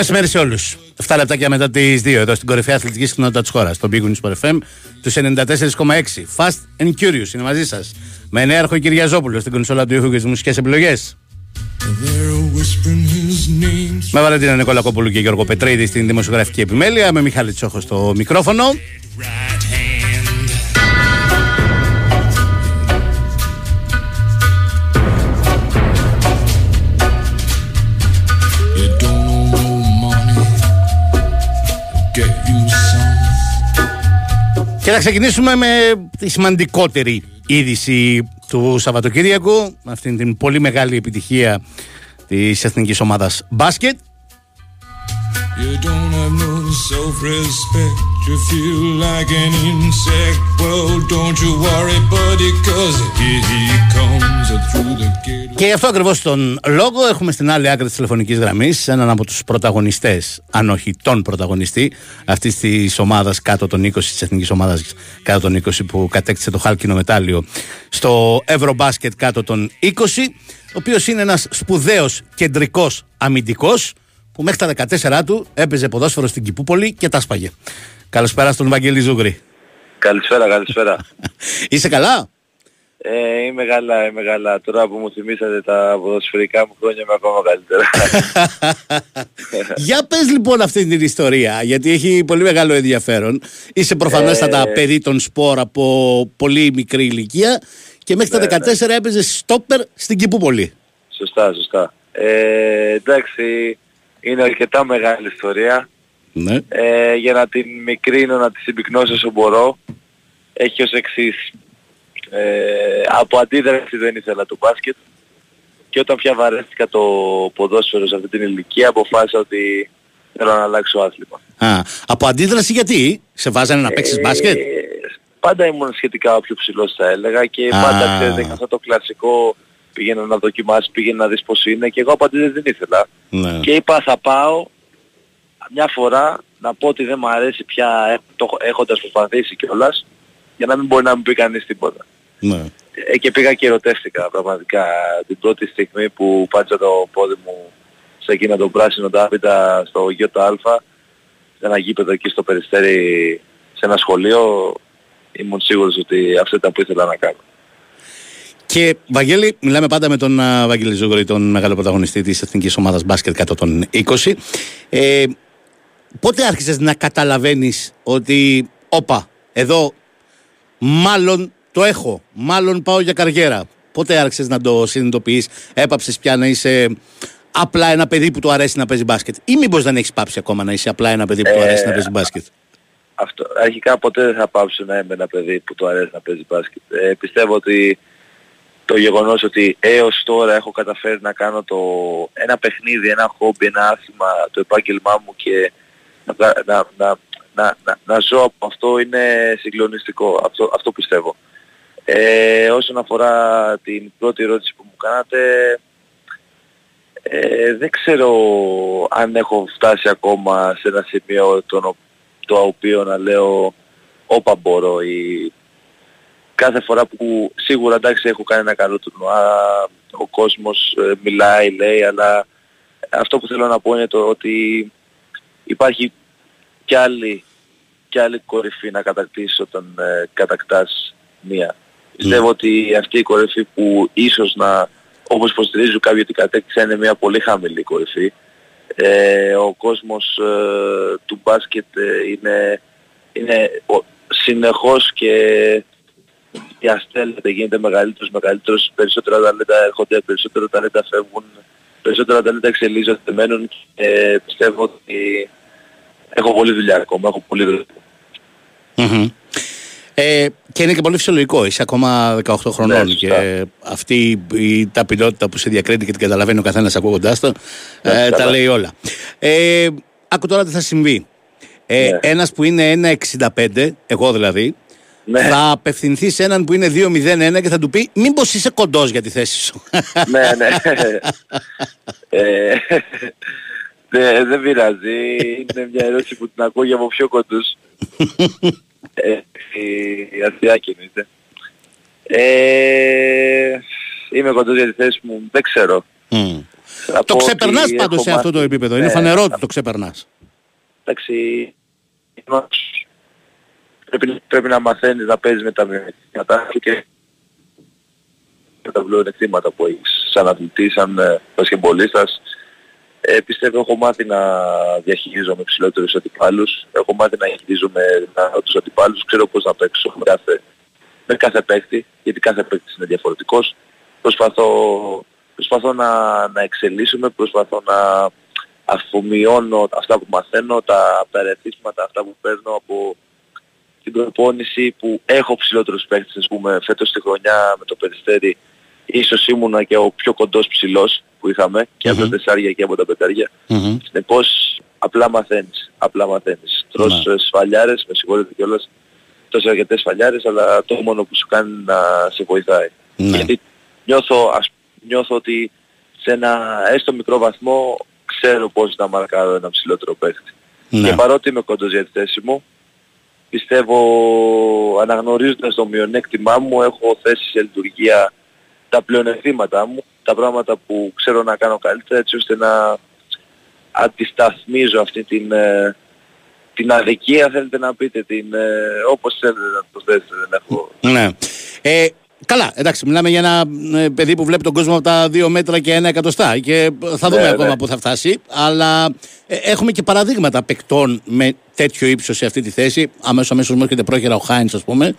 μεσημέρι σε όλους. 7 λεπτάκια μετά τις 2 εδώ στην κορυφαία αθλητική συχνότητα της χώρας, στο Big Wings for FM τους 94,6. Fast and Curious είναι μαζί σας. Με νέαρχο Κυριαζόπουλο στην κονσόλα του ήχου και τις μουσικές επιλογές. They're whispering his name. Με Βαλεντίνα Νικόλα Κοπούλου και Γιώργο Πετρίδη στην δημοσιογραφική επιμέλεια. Με Μιχάλη Τσόχος στο μικρόφωνο. Right Και θα ξεκινήσουμε με τη σημαντικότερη είδηση του Σαββατοκύριακου. Με αυτήν την πολύ μεγάλη επιτυχία της εθνικής ομάδας μπάσκετ. You don't have no self-respect. You feel like an insect. Well, don't you worry, buddy, cause here he comes through the gate. Και γι' αυτό ακριβώς τον λόγο έχουμε στην άλλη άκρη της τηλεφωνικής γραμμής έναν από τους πρωταγωνιστές, αν όχι τον πρωταγωνιστή, αυτής της ομάδας κάτω των 20, της εθνικής ομάδας κάτω των 20 που κατέκτησε το χάλκινο μετάλλιο στο Ευρωμπάσκετ κάτω των 20, ο οποίος είναι ένας σπουδαίος κεντρικός αμυντικός που μέχρι τα 14 του έπαιζε ποδόσφαιρο στην Κιπούπολη και τα σπάγε. Καλησπέρα στον Βαγγέλη Ζούγκρη. Καλησπέρα, καλησπέρα. Είσαι καλά; Ε, είμαι καλά, είμαι καλά. Τώρα που μου θυμήσατε τα ποδοσφαιρικά μου χρόνια είμαι ακόμα καλύτερα. Για πες λοιπόν αυτή την ιστορία, γιατί έχει πολύ μεγάλο ενδιαφέρον. Είσαι προφανέστατα Ε, παιδί των σπορ από πολύ μικρή ηλικία και μέχρι Ναι, τα 14 έπαιζε στόπερ στην Κιπούπολη. σωστά, σωστά. Ε, εντάξει, είναι αρκετά μεγάλη ιστορία. Ναι. Ε, για να την μικρύνω, να τη συμπυκνώσω όσο μπορώ, έχει ως εξής. Ε, από αντίδραση δεν ήθελα το μπάσκετ και όταν πια βαρέθηκα το ποδόσφαιρο σε αυτή την ηλικία αποφάσισα ότι θέλω να αλλάξω άθλημα. Α, από αντίδραση γιατί, σε βάζανε να παίξεις Ε, μπάσκετ; Πάντα ήμουν σχετικά πιο ψηλός θα έλεγα και Α. πάντα ξέρετε είχα αυτό το κλασικό πήγαινε να δοκιμάσει, πήγαινε να δεις πώς είναι και εγώ από αντίδραση δεν ήθελα. Ναι. Και είπα θα πάω μια φορά να πω ότι δεν μου αρέσει πια ε, το, έχοντας προσπαθήσει κιόλας για να μην μπορεί να μην πει κανείς τίποτα. ναι. Ε, και πήγα και ερωτεύτηκα πραγματικά την πρώτη στιγμή που πάτησα το πόδι μου σε εκείνο το πράσινο τάπητα στο ΙΑ σε ένα γήπεδο εκεί στο Περιστέρι σε ένα σχολείο ήμουν σίγουρος ότι αυτό ήταν που ήθελα να κάνω. Και Βαγγέλη, μιλάμε πάντα με τον α, Βαγγέλη Ζούγκρη, τον μεγάλο πρωταγωνιστή της εθνικής ομάδας μπάσκετ κάτω των 20. Ε, πότε άρχισες να καταλαβαίνεις ότι, όπα, εδώ μάλλον το έχω, μάλλον πάω για καριέρα. Πότε άρχισες να το συνειδητοποιείς, έπαψες πια να είσαι απλά ένα παιδί που του αρέσει να παίζει μπάσκετ; Ή μήπως δεν έχεις πάψει ακόμα να είσαι απλά ένα παιδί που του Ε, αρέσει να παίζει μπάσκετ; Αυτό. Αρχικά ποτέ δεν θα πάψω να είμαι ένα παιδί που του αρέσει να παίζει μπάσκετ. Ε, πιστεύω ότι το γεγονός ότι έως τώρα έχω καταφέρει να κάνω το, ένα παιχνίδι, ένα χόμπι, ένα άθλημα, το επάγγελμά μου και να, βγα- να, να, να, να, να ζω από αυτό είναι συγκλονιστικό. Αυτό, αυτό πιστεύω. Ε, όσον αφορά την πρώτη ερώτηση που μου κάνατε, ε, δεν ξέρω αν έχω φτάσει ακόμα σε ένα σημείο τον, ο- το οποίο να λέω όπα μπορώ ή κάθε φορά που σίγουρα εντάξει έχω κάνει ένα καλό τουρνουά, ο κόσμος ε, μιλάει, λέει, αλλά αυτό που θέλω να πω είναι το ότι υπάρχει κι άλλη και άλλη κορυφή να κατακτήσεις όταν ε, κατακτάς μία. Πιστεύω ότι αυτή η κορυφή που ίσως να, όπως υποστηρίζουν κάποιοι ότι κατέκτησε είναι μια πολύ χαμηλή κορυφή. Ε, ο κόσμος ε, του μπάσκετ ε, είναι, είναι ο, συνεχώς και διαστέλλεται, γίνεται μεγαλύτερος, μεγαλύτερος, περισσότερα ταλέντα έρχονται, περισσότερα ταλέντα φεύγουν, περισσότερα ταλέντα εξελίσσονται, μένουν και πιστεύω ότι έχω πολλή δουλειά ακόμα, έχω πολλή δουλειά. Mm-hmm. Ε, και είναι και πολύ φυσιολογικό. Είσαι ακόμα 18 χρονών ναι, και αυτή η ταπεινότητα που σε διακρίνει και την καταλαβαίνει ο καθένας ακούγοντάς το, ναι, ε, τα λέει όλα. Ε, άκου τώρα τι θα συμβεί. Ε, ναι. Ένας που είναι 1,65, εγώ δηλαδή, ναι. θα απευθυνθείς σε έναν που είναι 2,01 και θα του πει Μήπως είσαι κοντός για τη θέση σου. ναι, ναι. ε, ναι, δεν πειράζει. Είναι μια ερώτηση που την ακούω για από πιο κοντούς. ε, η Αστιάκη εννοείται. Ε, είμαι κοντός για τη θέση μου, δεν ξέρω. Mm. Το ξεπερνάς πάντως σε αυτό το επίπεδο. Είναι ναι, φανερό ότι το ξεπερνάς. Εντάξει, πρέπει, πρέπει να μαθαίνεις να παίζεις με τα μειονεκτήματα και με τα πλεονεκτήματα που έχεις σαν αθλητής, σαν ε, πασχεμπολίστας. Ε, πιστεύω έχω μάθει να διαχειρίζομαι ψηλότερους αντιπάλους, έχω μάθει να χειρίζομαι τους αντιπάλους, ξέρω πώς να παίξω με κάθε, με κάθε παίκτη, γιατί κάθε παίκτης είναι διαφορετικός. Προσπαθώ, προσπαθώ να, να εξελίσσουμε, προσπαθώ να αφομοιώνω αυτά που μαθαίνω, τα περαιτήσματα, αυτά που παίρνω από την προπόνηση που έχω ψηλότερους παίκτες, ας πούμε, φέτος τη χρονιά με το Περιστέρι, ίσως ήμουνα και ο πιο κοντός ψηλός που είχαμε και από τα τεσσάρια και από τα πεταρια mm Συνεπώς απλά μαθαίνεις, απλά μαθαίνεις. Τρως mm σφαλιάρες, με συγχωρείτε κιόλας, τόσο αρκετές σφαλιάρες, αλλά το μόνο που σου κάνει να σε βοηθάει. Ναι. Γιατί νιώθω, ας, νιώθω ότι σε ένα έστω μικρό βαθμό ξέρω πώς να μαρκάρω ένα ψηλότερο παίχτη. Ναι. Και παρότι είμαι κοντός για τη θέση μου, πιστεύω αναγνωρίζοντας το μειονέκτημά μου έχω θέσει σε λειτουργία τα πλεονεκτήματά μου, τα πράγματα που ξέρω να κάνω καλύτερα έτσι ώστε να αντισταθμίζω αυτή την, ε, την αδικία θέλετε να πείτε, την, ε, όπως θέλετε να το θέσετε, δεν έχω... Ναι. Ε, Καλά, εντάξει, μιλάμε για ένα ε, παιδί που βλέπει τον κόσμο από τα 2 μέτρα και ένα εκατοστά και θα δούμε ναι, ακόμα ναι. που θα φτάσει. Αλλά ε, έχουμε και παραδείγματα παικτών με τέτοιο ύψος σε αυτή τη θέση. Αμέσως αμέσως μου έρχεται πρόχειρα ο Χάινς, ας πούμε,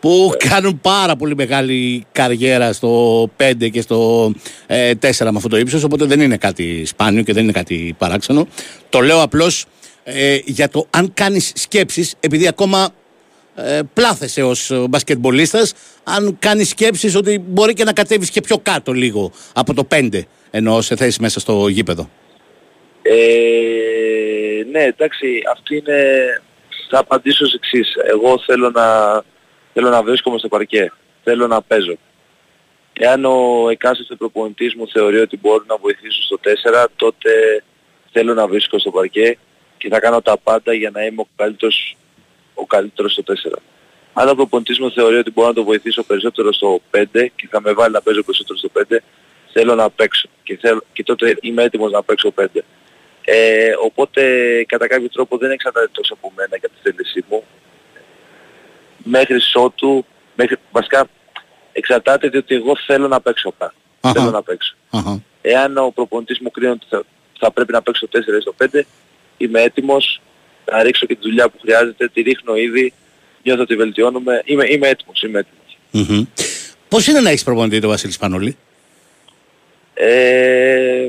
που ναι. κάνουν πάρα πολύ μεγάλη καριέρα στο 5 και στο 4 ε, με αυτό το ύψος. Οπότε δεν είναι κάτι σπάνιο και δεν είναι κάτι παράξενο. Το λέω απλώς ε, για το αν κάνεις σκέψεις, επειδή ακόμα ε, πλάθεσαι ως μπασκετμπολίστας αν κάνεις σκέψεις ότι μπορεί και να κατέβεις και πιο κάτω λίγο από το 5 ενώ σε θέση μέσα στο γήπεδο. Ε, ναι, εντάξει, αυτή είναι... Θα απαντήσω ως εξής. Εγώ θέλω να, θέλω να βρίσκομαι στο παρκέ. Θέλω να παίζω. Εάν ο εκάστοτε προπονητής μου θεωρεί ότι μπορώ να βοηθήσω στο 4, τότε θέλω να βρίσκω στο παρκέ και θα κάνω τα πάντα για να είμαι ο καλύτερος ο καλύτερος στο 4. Αν ο προπονητής μου θεωρεί ότι μπορώ να το βοηθήσω περισσότερο στο 5 και θα με βάλει να παίζω περισσότερο στο 5, θέλω να παίξω και, θέλω, και τότε είμαι έτοιμος να παίξω 5. Ε, οπότε κατά κάποιο τρόπο δεν εξαρτάται τόσο από μένα για τη θέλησή μου. Μέχρι ότου, μέχρι, βασικά εξαρτάται διότι εγώ θέλω να παίξω κάτι. Θέλω να παιξω Εάν ο προπονητής μου κρίνει ότι θα, θα πρέπει να παίξω 4 στο 5, είμαι έτοιμος να ρίξω και τη δουλειά που χρειάζεται, τη ρίχνω ήδη, νιώθω ότι βελτιώνουμε, είμαι, είμαι έτοιμος, είμαι έτοιμος. Πώς είναι να έχεις προπονητή το Βασίλη Σπανούλη; Ε,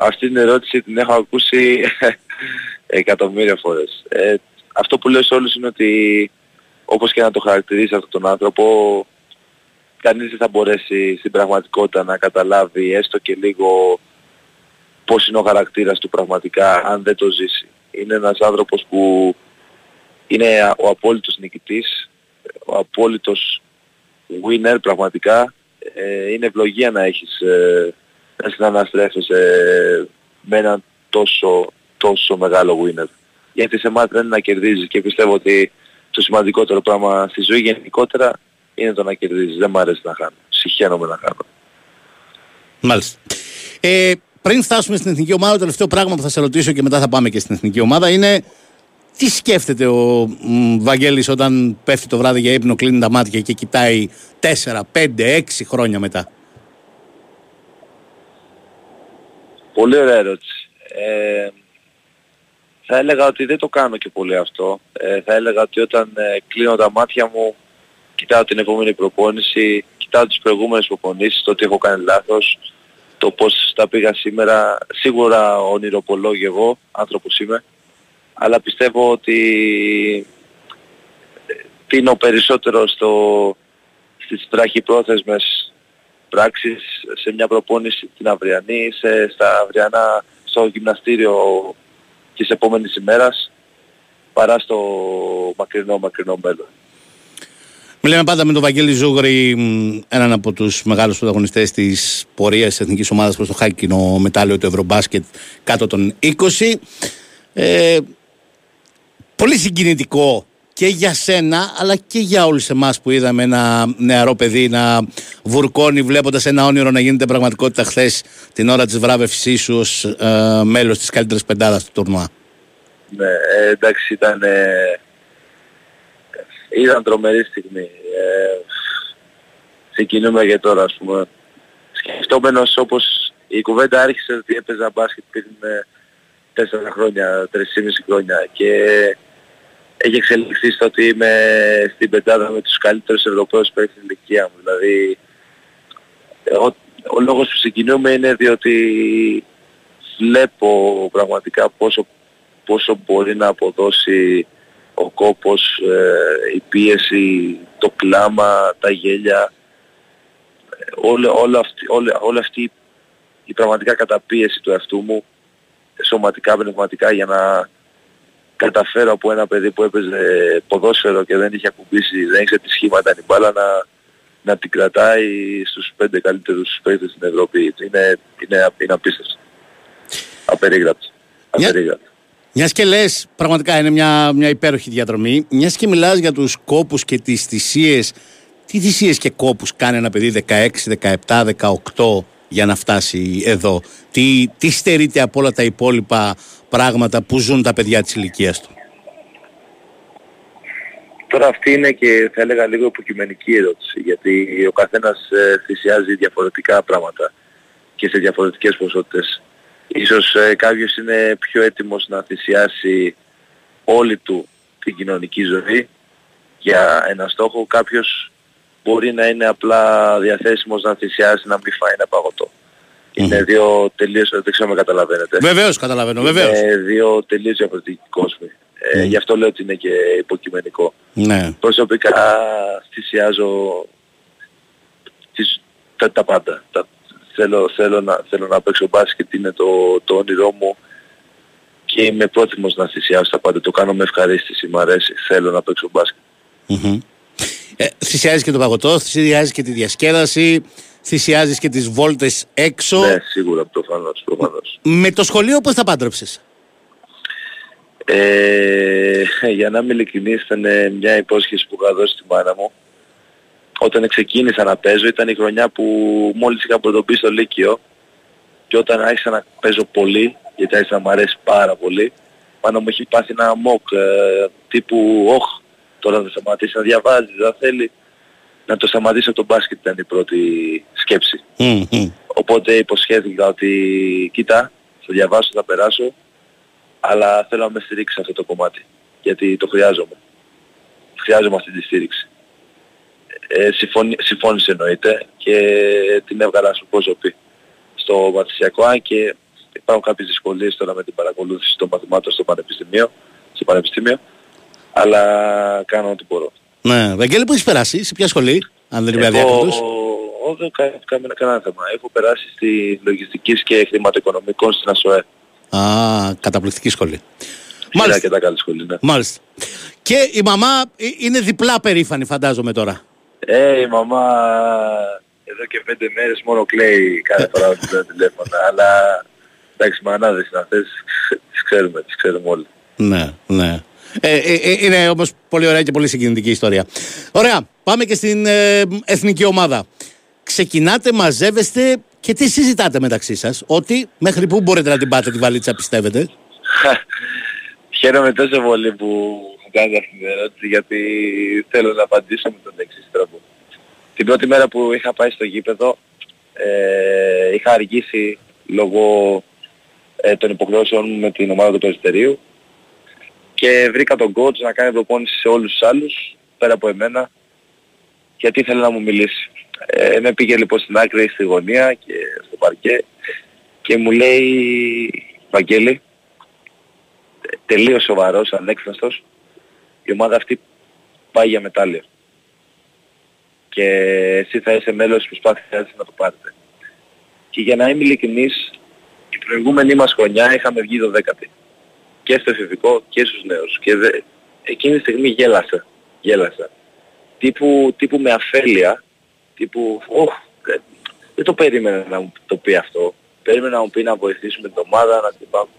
αυτή την ερώτηση την έχω ακούσει εκατομμύρια φορές. Ε, αυτό που λέω σε όλους είναι ότι όπως και να το χαρακτηρίσει αυτόν τον άνθρωπο, κανείς δεν θα μπορέσει στην πραγματικότητα να καταλάβει έστω και λίγο πώς είναι ο χαρακτήρας του πραγματικά αν δεν το ζήσει είναι ένας άνθρωπος που είναι ο απόλυτος νικητής, ο απόλυτος winner πραγματικά. Ε, είναι ευλογία να έχεις ε, να συναναστρέφεσαι με έναν τόσο, τόσο μεγάλο winner. Γιατί σε μάτια είναι να κερδίζεις και πιστεύω ότι το σημαντικότερο πράγμα στη ζωή γενικότερα είναι το να κερδίζεις. Δεν μου αρέσει να χάνω. Συχαίνομαι να χάνω. Μάλιστα. Ε, πριν φτάσουμε στην εθνική ομάδα, το τελευταίο πράγμα που θα σε ρωτήσω και μετά θα πάμε και στην εθνική ομάδα είναι Τι σκέφτεται ο μ, Βαγγέλης όταν πέφτει το βράδυ για ύπνο, κλείνει τα μάτια και κοιτάει 4, 5, 6 χρόνια μετά; Πολύ ωραία ερώτηση. Ε, θα έλεγα ότι δεν το κάνω και πολύ αυτό. Ε, θα έλεγα ότι όταν ε, κλείνω τα μάτια μου, κοιτάω την επόμενη προπόνηση, κοιτάω τις προηγούμενες προπονήσεις, το τι έχω κάνει λάθος, το πώς τα πήγα σήμερα. Σίγουρα ονειροπολόγιο εγώ, άνθρωπος είμαι, αλλά πιστεύω ότι ε, τίνω περισσότερο στο, στις βραχυπρόθεσμες πράξεις σε μια προπόνηση την αυριανή, σε, στα αυριανά στο γυμναστήριο της επόμενης ημέρας παρά στο μακρινό μακρινό μέλλον. Μιλάμε πάντα με τον Βαγγέλη Ζούγρη, μ, έναν από τους μεγάλους πρωταγωνιστές της πορείας της εθνικής ομάδας προς το χάκινο μετάλλιο του Ευρωμπάσκετ κάτω των 20. Ε, πολύ συγκινητικό και για σένα αλλά και για όλους εμάς που είδαμε ένα νεαρό παιδί να βουρκώνει βλέποντας ένα όνειρο να γίνεται πραγματικότητα χθες την ώρα της βράβευσής σου ως ε, μέλος της καλύτερης πεντάδας του τουρνουά. Ναι, ε, εντάξει ήταν, ε, ήταν τρομερή στιγμή. Ε, συγκινούμε και τώρα ας πούμε. Σκεφτόμενος όπως η κουβέντα άρχισε ότι έπαιζα μπάσκετ πριν ε, τέσσερα χρόνια, τρεις χρόνια και έχει εξελιχθεί στο ότι είμαι στην πεντάδα με τους καλύτερους Ευρωπαίους παίκτες στην ηλικία μου. Δηλαδή ο, ο λόγος που συγκινούμε είναι διότι βλέπω πραγματικά πόσο, πόσο μπορεί να αποδώσει ο κόπος, ε, η πίεση, το κλάμα, τα γέλια, όλη, όλη, αυτή, όλη, όλη αυτή η πραγματικά καταπίεση του εαυτού μου, σωματικά, πνευματικά, για να καταφέρω από ένα παιδί που έπαιζε ποδόσφαιρο και δεν είχε ακουμπήσει, δεν είχε τη σχήματα την μπάλα να, να την κρατάει στους πέντε καλύτερους παίκτες στην Ευρώπη. Είναι, είναι, είναι απίστευτο. Απερίγραπτο. Μια- Απερίγραπτο. Μιας και λες, πραγματικά είναι μια, μια υπέροχη διαδρομή. Μιας και μιλάς για τους κόπους και τις θυσίες. Τι θυσίες και κόπους κάνει ένα παιδί 16, 17, 18 για να φτάσει εδώ; Τι, τι στερείται από όλα τα υπόλοιπα πράγματα που ζουν τα παιδιά της ηλικίας του; Τώρα αυτή είναι και θα έλεγα λίγο υποκειμενική ερώτηση γιατί ο καθένας ε, θυσιάζει διαφορετικά πράγματα και σε διαφορετικές ποσότητες. Ίσως ε, κάποιος είναι πιο έτοιμος να θυσιάσει όλη του την κοινωνική ζωή για ένα στόχο. Κάποιος μπορεί να είναι απλά διαθέσιμος να θυσιάσει να μην φάει ένα παγωτό. Είναι δύο τελείως, δεν ξέρω αν με καταλαβαίνετε. Βεβαίως καταλαβαίνω, βεβαίως. Είναι δύο τελείως διαφορετικοί κόσμοι. Ε, Γι' αυτό λέω ότι είναι και υποκειμενικό. Ναι. Προσωπικά θυσιάζω τις, τα, τα πάντα. Τα, θέλω, θέλω, να, θέλω να παίξω μπάσκετ, είναι το, το όνειρό μου και είμαι πρόθυμος να θυσιάσω τα πάντα. Το κάνω με ευχαρίστηση, μου αρέσει, θέλω να παίξω μπάσκετ. Μμμ. Ε, θυσιάζεις και το παγωτό, θυσιάζεις και τη διασκέδαση, θυσιάζεις και τις βόλτες έξω. Ναι, σίγουρα, προφανώς, προφανώς. Με το σχολείο πώς τα πάντρεψες; Ε, για να είμαι ειλικρινής ήταν ε, μια υπόσχεση που είχα δώσει στη μάνα μου. Όταν ξεκίνησα να παίζω ήταν η χρονιά που μόλις είχα πρωτοποιήσει στο Λύκειο και όταν άρχισα να παίζω πολύ, γιατί άρχισα να μου αρέσει πάρα πολύ, η μάνα μου έχει πάθει ένα μοκ ε, τύπου «Όχ, τώρα θα σταματήσει να διαβάζεις, δεν θέλει». Να το σταματήσω από το μπάσκετ ήταν η πρώτη σκέψη. Μμ, μμ. Οπότε υποσχέθηκα ότι κοίτα, θα διαβάσω, θα περάσω, αλλά θέλω να με στηρίξεις αυτό το κομμάτι. Γιατί το χρειάζομαι. Χρειάζομαι αυτή τη στήριξη. Ε, συμφωνή, συμφώνησε εννοείται και την έβγαλα στο πρόσωπη στο μαθησιακό, αν και υπάρχουν κάποιες δυσκολίες τώρα με την παρακολούθηση των μαθημάτων στο πανεπιστήμιο, στο πανεπιστήμιο, αλλά κάνω ό,τι μπορώ. Ναι. Βαγγέλη, που έχεις περάσει, σε ποια σχολή, αν δεν είμαι Εγώ, αδιάκριτος. όχι, δεν κα- κανένα, κανένα θέμα. Έχω περάσει στη λογιστικής και χρηματοοικονομικών στην ΑΣΟΕ. Α, καταπληκτική σχολή. Μάλιστα. Μάλιστα. και τα καλή σχολή, ναι. Μάλιστα. Και η μαμά ε, είναι διπλά περήφανη, φαντάζομαι τώρα. Ε, η μαμά εδώ και πέντε μέρες μόνο κλαίει κάθε φορά που παίρνει τηλέφωνα. Αλλά εντάξει, μανάδες είναι αυτές, τις ξέρουμε, τις ξέρουμε όλοι. Ναι, ναι. Ε, ε, ε, είναι όμως πολύ ωραία και πολύ συγκινητική ιστορία. Ωραία, πάμε και στην ε, εθνική ομάδα. Ξεκινάτε, μαζεύεστε και τι συζητάτε μεταξύ σας. Ότι μέχρι πού μπορείτε να την πάτε τη βαλίτσα πιστεύετε; Χαίρομαι τόσο πολύ που μου κάνετε αυτή την ερώτηση γιατί θέλω να απαντήσω με τον εξής τρόπο. Την πρώτη μέρα που είχα πάει στο γήπεδο ε, είχα αργήσει λόγω ε, των υποχρεώσεων μου με την ομάδα του Περιστερίου και βρήκα τον coach να κάνει προπόνηση σε όλους τους άλλους πέρα από εμένα γιατί ήθελε να μου μιλήσει. Ε, με πήγε λοιπόν στην άκρη στη γωνία και στο παρκέ και μου λέει Βαγγέλη τελείως σοβαρός, ανέκφραστος η ομάδα αυτή πάει για μετάλλιο και εσύ θα είσαι μέλος της προσπάθειας να το πάρετε. Και για να είμαι ειλικρινής, η προηγούμενη μας χρονιά είχαμε βγει το δέκατη. Και στο εφηβικό και στους νέους. Και δε... εκείνη τη στιγμή γέλασα. Γέλασα. Τύπου, τύπου με αφέλεια. Τύπου, όχ, δεν το περίμενα να μου το πει αυτό. Περίμενα να μου πει να βοηθήσουμε την ομάδα, να την πάμε.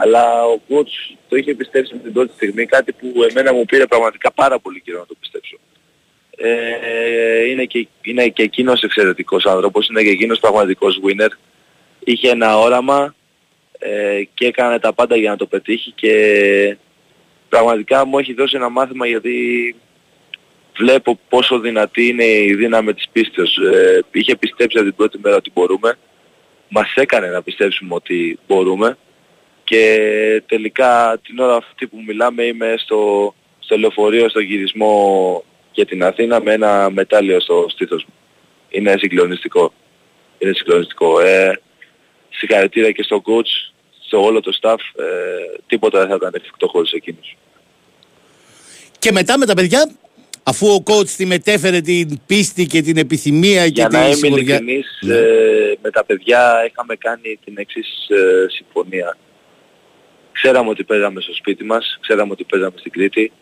Αλλά ο coach το είχε πιστέψει με την πρώτη στιγμή, κάτι που εμένα μου πήρε πραγματικά πάρα πολύ καιρό να το πιστέψω. Ε, είναι, και, είναι και εκείνος εξαιρετικός άνθρωπος, είναι και εκείνος πραγματικός winner. Είχε ένα όραμα ε, και έκανε τα πάντα για να το πετύχει και πραγματικά μου έχει δώσει ένα μάθημα γιατί βλέπω πόσο δυνατή είναι η δύναμη της πίστης. Ε, είχε πιστέψει από την πρώτη μέρα ότι μπορούμε. Μας έκανε να πιστέψουμε ότι μπορούμε και τελικά την ώρα αυτή που μιλάμε είμαι στο, στο λεωφορείο, στο γυρισμό για την Αθήνα με ένα μετάλλιο στο στήθος μου. Είναι συγκλονιστικό. Είναι συγκλονιστικό. Ε, συγχαρητήρια και στο coach, στο όλο το staff. Ε, τίποτα δεν θα ήταν εφικτό χωρίς εκείνους. Και μετά με τα παιδιά, αφού ο coach τη μετέφερε την πίστη και την επιθυμία για και να την είμαι σιγουριά. ειλικρινής, Ναι. ε, με τα παιδιά είχαμε κάνει την εξής ε, συμφωνία. Ξέραμε ότι παίζαμε στο σπίτι μας, ξέραμε ότι παίζαμε στην Κρήτη.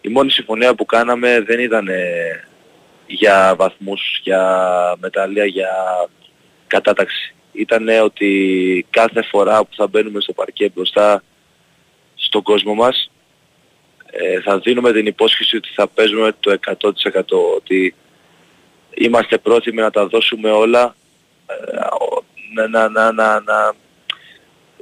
Η μόνη συμφωνία που κάναμε δεν ήταν ε, για βαθμούς, για μεταλλεία, για κατάταξη. Ήταν ότι κάθε φορά που θα μπαίνουμε στο παρκέ μπροστά στον κόσμο μας ε, θα δίνουμε την υπόσχεση ότι θα παίζουμε το 100% ότι είμαστε πρόθυμοι να τα δώσουμε όλα ε, ο- να, να, να, να,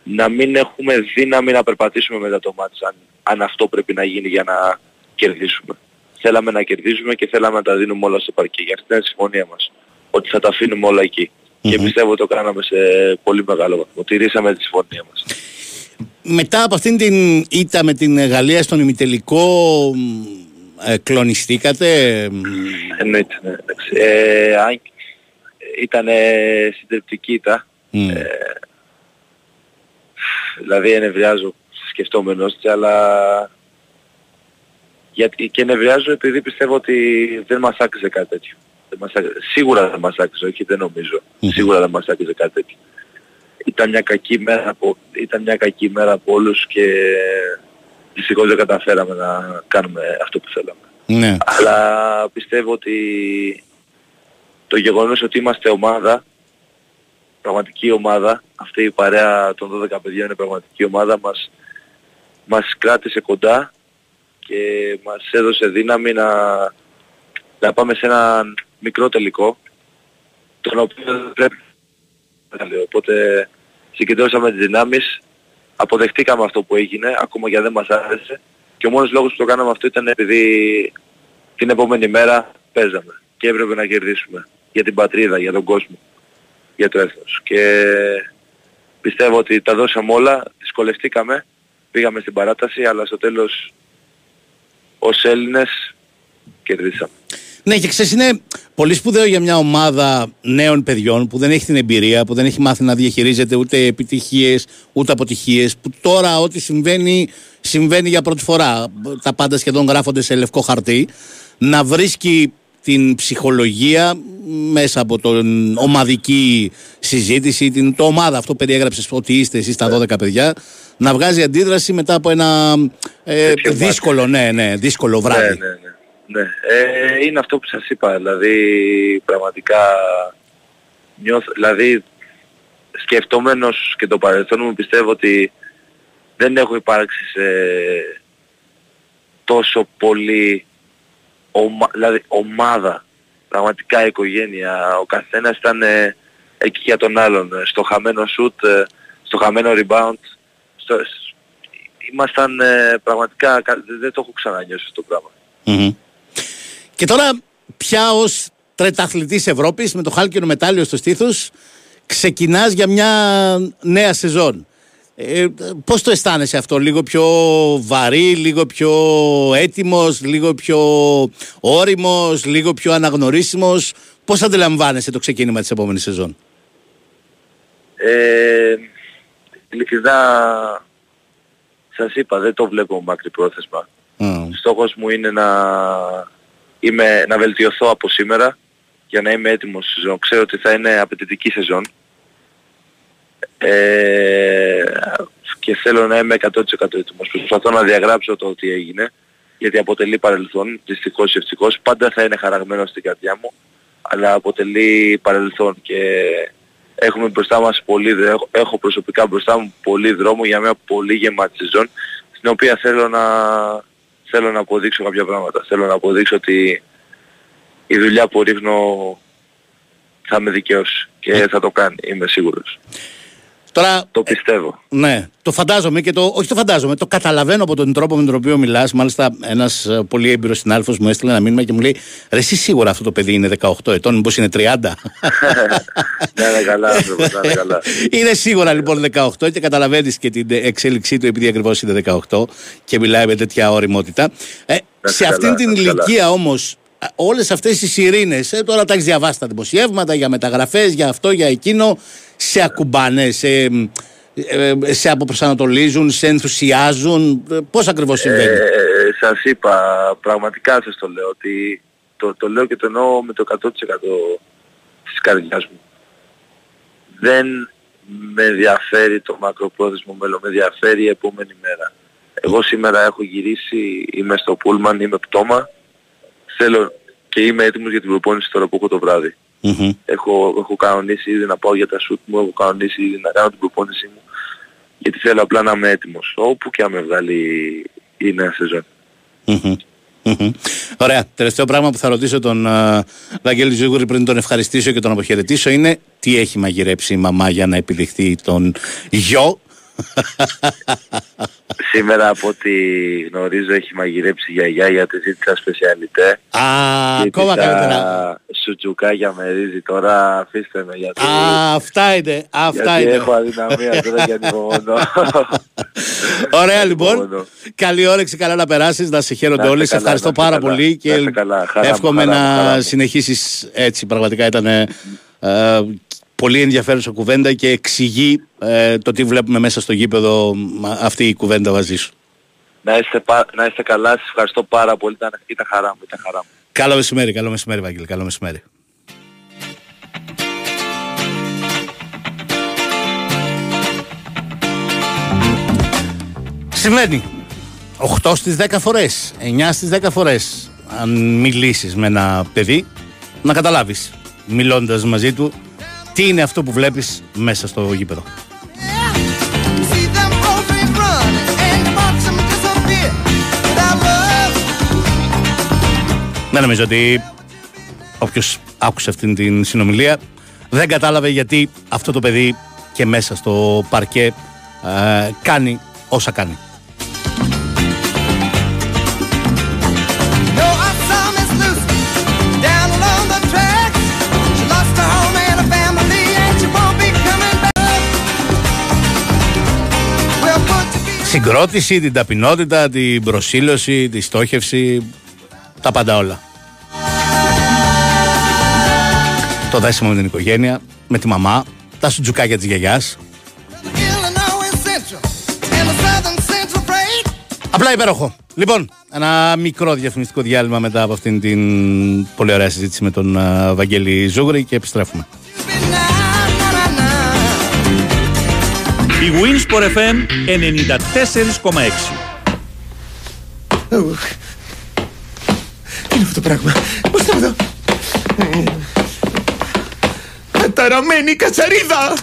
να, να μην έχουμε δύναμη να περπατήσουμε μετά το μάτς αν, αν αυτό πρέπει να γίνει για να κερδίσουμε. Θέλαμε να κερδίσουμε και θέλαμε να τα δίνουμε όλα στο παρκέ. Γι' αυτή ήταν η συμφωνία μας. Ότι θα τα αφήνουμε όλα εκεί. Και Μμμ. πιστεύω το κάναμε σε πολύ μεγάλο βαθμό. Τηρήσαμε τη συμφωνία μας. Μετά από αυτήν την ήττα με την Γαλλία στον ημιτελικό, μ, ε, κλονιστήκατε; μ, Εννοείται. Ναι. εντάξει. Ε, αν ήταν συντριπτική ήττα. μ. Ε, δηλαδή ενευριάζω σκεφτόμενος της, αλλά γιατί και ενευριάζω επειδή πιστεύω ότι δεν μας άκουσε κάτι τέτοιο. Δεν μας άκουσε. Σίγουρα δεν μας άκουσε, όχι δεν νομίζω. Μμμ. Σίγουρα δεν μας άκουσε κάτι τέτοιο. Ήταν μια κακή μέρα από, ήταν μια κακή μέρα από όλους και δυστυχώς δεν καταφέραμε να κάνουμε αυτό που θέλαμε. Ναι. Αλλά πιστεύω ότι το γεγονός ότι είμαστε ομάδα, πραγματική ομάδα, αυτή η παρέα των 12 παιδιών είναι πραγματική ομάδα, μας, μας κράτησε κοντά και μας έδωσε δύναμη να, να πάμε σε ένα μικρό τελικό, τον οποίο δεν πρέπει να λέω. Οπότε συγκεντρώσαμε τις δυνάμεις, αποδεχτήκαμε αυτό που έγινε, ακόμα και αν δεν μας άρεσε. Και ο μόνος λόγος που το κάναμε αυτό ήταν επειδή την επόμενη μέρα παίζαμε και έπρεπε να κερδίσουμε για την πατρίδα, για τον κόσμο, για το έθνος. Και πιστεύω ότι τα δώσαμε όλα, δυσκολευτήκαμε, πήγαμε στην παράταση, αλλά στο τέλος ως Έλληνες κερδίσαμε. Ναι, και ξέρεις, είναι πολύ σπουδαίο για μια ομάδα νέων παιδιών που δεν έχει την εμπειρία, που δεν έχει μάθει να διαχειρίζεται ούτε επιτυχίες ούτε αποτυχίες. Που τώρα ό,τι συμβαίνει, συμβαίνει για πρώτη φορά. Τα πάντα σχεδόν γράφονται σε λευκό χαρτί. Να βρίσκει την ψυχολογία μέσα από την ομαδική συζήτηση, την το ομάδα αυτό περιέγραψες ότι είστε εσείς τα 12 παιδιά, να βγάζει αντίδραση μετά από ένα ε, Τέτοιο μάτι. δύσκολο, ναι, ναι, δύσκολο βράδυ. Ναι, ναι, ναι. ναι. Ε, είναι αυτό που σας είπα, δηλαδή πραγματικά νιώθω, δηλαδή σκεφτόμενος και το παρελθόν μου πιστεύω ότι δεν έχω υπάρξει σε τόσο πολύ ομα, δηλαδή ομάδα, πραγματικά οικογένεια, ο καθένας ήταν ε, εκεί για τον άλλον, ε, στο χαμένο shoot, ε, στο χαμένο rebound, στο, ήμασταν ε, πραγματικά, κα- δεν, δεν το έχω ξανανιώσει αυτό το πράγμα. Μμμ. Και τώρα πια ως τρεταθλητής Ευρώπης με το χάλκινο μετάλλιο στο στήθος ξεκινάς για μια νέα σεζόν. Ε, πώς το αισθάνεσαι αυτό, λίγο πιο βαρύ, λίγο πιο έτοιμος, λίγο πιο όριμος, λίγο πιο αναγνωρίσιμος; Πώς αντιλαμβάνεσαι το ξεκίνημα της επόμενης σεζόν; Ε, ειλικρινά σας είπα, δεν το βλέπω μακρύ πρόθεσμα. Μμ. Στόχος μου είναι να, είμαι, να βελτιωθώ από σήμερα για να είμαι έτοιμος στη σεζόν. Ξέρω ότι θα είναι απαιτητική σεζόν. Ε, και θέλω να είμαι 100% έτοιμος. Προσπαθώ να διαγράψω το ότι έγινε, γιατί αποτελεί παρελθόν, δυστυχώς ή ευτυχώς. Πάντα θα είναι χαραγμένο στην καρδιά μου, αλλά αποτελεί παρελθόν και έχουμε μπροστά μας πολύ, δρ- έχω, έχω προσωπικά μπροστά μου πολύ δρόμο για μια πολύ γεμάτη σεζόν, στην οποία θέλω να, θέλω να αποδείξω κάποια πράγματα. Θέλω να αποδείξω ότι η δουλειά που ρίχνω θα με δικαιώσει και θα το κάνει, είμαι σίγουρος. Τώρα Το πιστεύω. Ναι, το φαντάζομαι και το. Όχι το φαντάζομαι, το καταλαβαίνω από τον τρόπο με τον οποίο μιλάς. Μάλιστα, ένας πολύ έμπειρος συνάδελφο μου έστειλε ένα μήνυμα και μου λέει: Ρε, εσύ σίγουρα αυτό το παιδί είναι 18 ετών, μήπως είναι 30. να είναι καλά, άνθρωπος, να είναι καλά. είναι σίγουρα λοιπόν 18 και καταλαβαίνεις και την εξέλιξή του επειδή ακριβώς είναι 18 και μιλάει με τέτοια ωριμότητα. Ε, σε καλά, αυτήν την να είσαι καλά. ηλικία όμως, όλες αυτές οι σιρήνες, ε, τώρα τα έχεις διαβάσει τα δημοσιεύματα για μεταγραφές, για αυτό, για εκείνο, σε ακουμπάνε, σε, ε, ε, σε αποπροσανατολίζουν, σε ενθουσιάζουν. Ε, Πώς ακριβώς συμβαίνει; Ε, σας είπα, πραγματικά σας το λέω, ότι το, το λέω και το εννοώ με το 100% της καρδιάς μου. Δεν με ενδιαφέρει το μακροπρόθεσμο μέλλον, με ενδιαφέρει η επόμενη μέρα. Εγώ σήμερα έχω γυρίσει, είμαι στο πούλμαν, είμαι πτώμα, θέλω και είμαι έτοιμος για την προπόνηση τώρα που έχω το βράδυ. Μμμ. Έχω, έχω κανονίσει ήδη να πάω για τα σουτ μου, έχω κανονίσει ήδη να κάνω την προπόνησή μου, γιατί θέλω απλά να είμαι έτοιμος, όπου και αν με βγάλει η νέα σεζόν. Μμμ. Μμμ. Ωραία. Τελευταίο πράγμα που θα ρωτήσω τον uh, Βαγγέλη Ζούγουρη πριν τον ευχαριστήσω και τον αποχαιρετήσω είναι τι έχει μαγειρέψει η μαμά για να επιδειχθεί τον γιο. Σήμερα από ό,τι γνωρίζω έχει μαγειρέψει η γιαγιά γιατί ζήτησα σπεσιαλιτέ. Α, ακόμα καλύτερα. σουτζουκάκια με ρύζι τώρα αφήστε με γιατί, Α, αυτά είναι. Αυτά γιατί είναι. έχω αδυναμία τώρα και ανυπομονώ. Ωραία λοιπόν. Ανυπομονώ. Καλή όρεξη, καλά να περάσεις, να σε χαίρονται Να είστε όλοι. Σε καλά, ευχαριστώ να είστε πάρα καλά. πολύ Να και είστε καλά. Χαρά μου, εύχομαι χαρά μου, χαρά να μου. συνεχίσεις έτσι. Πραγματικά ήταν ε, πολύ ενδιαφέρουσα κουβέντα και εξηγεί ε, το τι βλέπουμε μέσα στο γήπεδο μ, αυτή η κουβέντα μαζί σου. να, είστε, πα- να είστε καλά, σας ευχαριστώ πάρα πολύ, ήταν, ήταν χαρά μου, ήταν χαρά μου. Καλό μεσημέρι, καλό μεσημέρι Βαγγέλη, καλό μεσημέρι. Συμβαίνει. 8 στις 10 φορές, 9 στις 10 φορές. Αν μιλήσεις με ένα παιδί, να καταλάβεις, μιλώντας μαζί του, τι είναι αυτό που βλέπεις μέσα στο γήπεδο; See them both ain't running and you watch them disappear. Without love, Δεν νομίζω ότι όποιος άκουσε αυτήν την συνομιλία δεν κατάλαβε γιατί αυτό το παιδί και μέσα στο παρκέ ε, κάνει όσα κάνει. Συγκρότηση, την ταπεινότητα, την προσήλωση, τη στόχευση, τα πάντα όλα. Το δέσιμο με την οικογένεια, με τη μαμά, τα σουτζουκάκια της γιαγιάς. Illinois Central and the Southern Central Freight. Απλά υπέροχο. Λοιπόν, ένα μικρό διαφημιστικό διάλειμμα μετά από αυτήν την πολύ ωραία συζήτηση με τον α, Βαγγέλη Ζούγρη και επιστρέφουμε. Η Winsport FM 94,6. Τι είναι αυτό το πράγμα; Πώς το εδώ. Καταραμένη κατσαρίδα.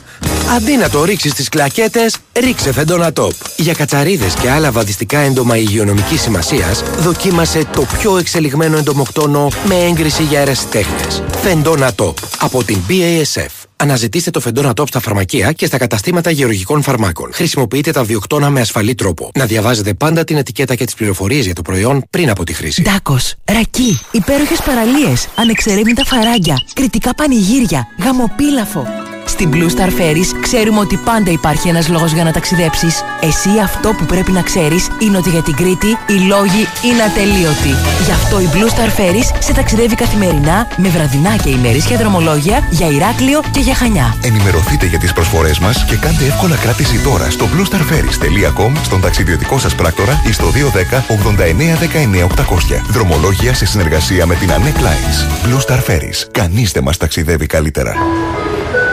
Αντί να το ρίξεις στις κλακέτες, ρίξε Φεντόνα Top. Για κατσαρίδες και άλλα βαδιστικά έντομα υγειονομικής σημασίας, δοκίμασε το πιο εξελιγμένο εντομοκτόνο με έγκριση για αερασιτέχνες. Φεντόνα Top από την BASF. Αναζητήστε το Φεντόνα Top στα φαρμακεία και στα καταστήματα γεωργικών φαρμάκων. Χρησιμοποιείτε τα βιοκτώνα με ασφαλή τρόπο. Να διαβάζετε πάντα την ετικέτα και τις πληροφορίες για το προϊόν πριν από τη χρήση. Ντάκος, ρακί, υπέροχες παραλίες, ανεξερεύνητα φαράγγια, κριτικά πανηγύρια, γαμοπίλαφο. Στην Blue Star Ferries ξέρουμε ότι πάντα υπάρχει ένας λόγος για να ταξιδέψεις. Εσύ αυτό που πρέπει να ξέρεις είναι ότι για την Κρήτη οι λόγοι είναι ατελείωτοι. Γι' αυτό η Blue Star Ferries σε ταξιδεύει καθημερινά με βραδινά και ημερήσια δρομολόγια για Ηράκλειο και για Χανιά. Ενημερωθείτε για τις προσφορές μας και κάντε εύκολα κράτηση τώρα στο bluestarferries.com, στον ταξιδιωτικό σας πράκτορα ή στο 210 89 19 800. Δρομολόγια σε συνεργασία με την Anec Lines. Blue Star Ferries. Κανείς δεν μας ταξιδεύει καλύτερα.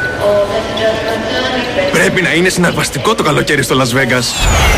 or Πρέπει να είναι συναρπαστικό το καλοκαίρι στο Las Vegas.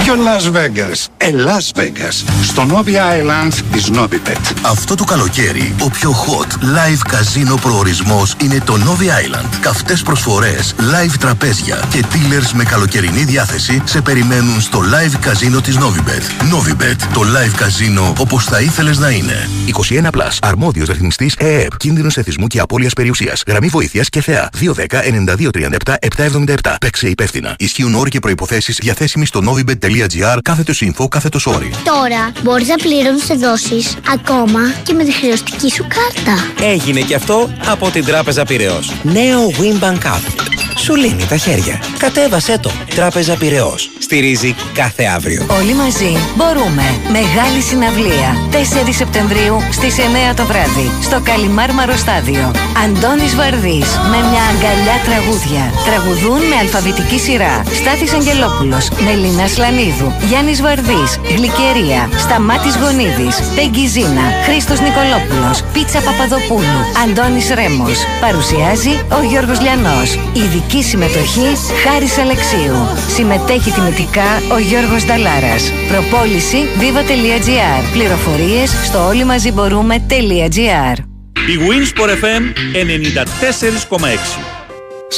Ποιο Las Vegas; Ε, Las Vegas. Στο Novi Island της Novibet. Αυτό το καλοκαίρι, ο πιο hot live καζίνο προορισμός είναι το Novi Island. Καυτές προσφορές, live τραπέζια και dealers με καλοκαιρινή διάθεση σε περιμένουν στο live καζίνο της Novibet. Novibet, το live καζίνο όπως θα ήθελες να είναι. 21 Plus. Αρμόδιος ρυθμιστής ΕΕΠ. Κίνδυνος εθισμού και απώλειας περιουσίας. Γραμμή βοήθειας και θεά. 210 92 37 777. Παίξε υπεύθυνα. Ισχύουν όροι και προϋποθέσεις διαθέσιμοι στο novibet.gr κάθετο info κάθετος όρι. Τώρα μπορείς να πληρώνεις δόσεις ακόμα και με τη χρεωστική σου κάρτα. Έγινε και αυτό από την Τράπεζα Πυραιός. Νέο Winbank App. Σου λύνει τα χέρια. Κατέβασέ το. Τράπεζα Πυραιός. Στηρίζει κάθε αύριο. Όλοι μαζί μπορούμε. Μεγάλη συναυλία. 4 Σεπτεμβρίου στις 9 το βράδυ. Στο Καλιμάρμαρο Στάδιο. Αντώνης Βαρδής με μια αγκαλιά τραγούδια. Τραγουδούν με αλφαβητική σειρά. Στάθης Αγγελόπουλος. Μελίνα Σλανίδου. Γιάννης Βαρδής. Γλυκερία. Σταμάτης Γονίδης. Πέγγι Ζήνα. Χρήστος Νικολόπουλος. Πίτσα Παπαδοπούλου. Αντώνης Ρέμος. Παρουσιάζει ο Γιώργος Λιανός. Ειδική συμμετοχή Χάρης Αλεξίου. Συμμετέχει τιμητικά ο Γιώργος Νταλάρας. Προπόληση viva.gr. Πληροφορίες στο όλοι μαζί μπορούμε.gr. Η Winsport FM 94,6.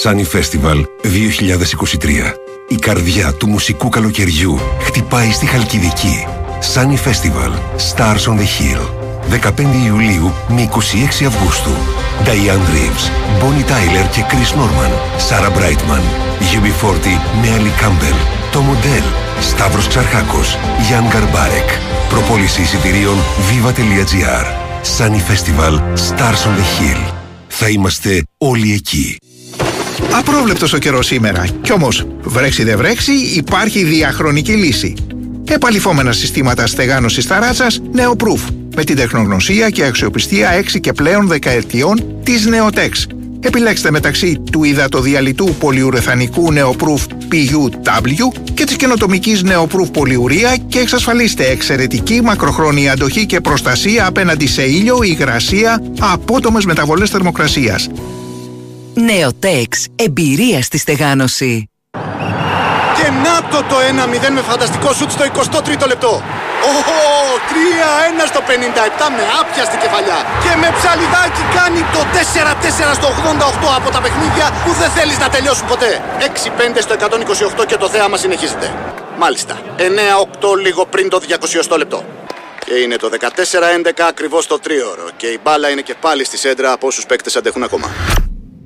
Sunny Festival 2023. Η καρδιά του μουσικού καλοκαιριού χτυπάει στη Χαλκιδική. Sunny Festival. Stars on the Hill. 15 Ιουλίου με 26 Αυγούστου. Diane Reeves, Bonnie Tyler και Chris Norman. Sarah Brightman. UB40 με Ali Campbell. Το Μοντέλ. Σταύρος Ξαρχάκος. Jan Garbarek. Προπόληση εισιτηρίων viva.gr. Sunny Festival. Stars on the Hill. Θα είμαστε όλοι εκεί. Απρόβλεπτος ο καιρός σήμερα. Κι όμως, βρέξει δεν βρέξει, υπάρχει διαχρονική λύση. Επαλυφόμενα συστήματα στεγάνωσης ταράτσας Neoproof με την τεχνογνωσία και αξιοπιστία 6 και πλέον δεκαετιών της Neotex. Επιλέξτε μεταξύ του υδατοδιαλυτού πολυουρεθανικού Neoproof PUW και της καινοτομικής Neoproof πολυουρία και εξασφαλίστε εξαιρετική μακροχρόνια αντοχή και προστασία απέναντι σε ήλιο, υγρασία, απότομες μεταβολές θερμοκρασίας. Νεοτέξ. Εμπειρία στη στεγάνωση. Και να το το 1-0 με φανταστικό σουτ στο 23ο λεπτό. Ω, 3-1 στο 57 με άπιαστη κεφαλιά. Και με ψαλιδάκι κάνει το 4-4 στο 88 από τα παιχνίδια που δεν θέλεις να τελειώσουν ποτέ. 6-5 στο 128 και το θέαμα συνεχίζεται. Μάλιστα. 9-8 λίγο πριν το 200 λεπτό. Και είναι το 14-11 ακριβώς το τρίωρο. Και η μπάλα είναι και πάλι στη σέντρα από όσους παίκτες αντέχουν ακόμα.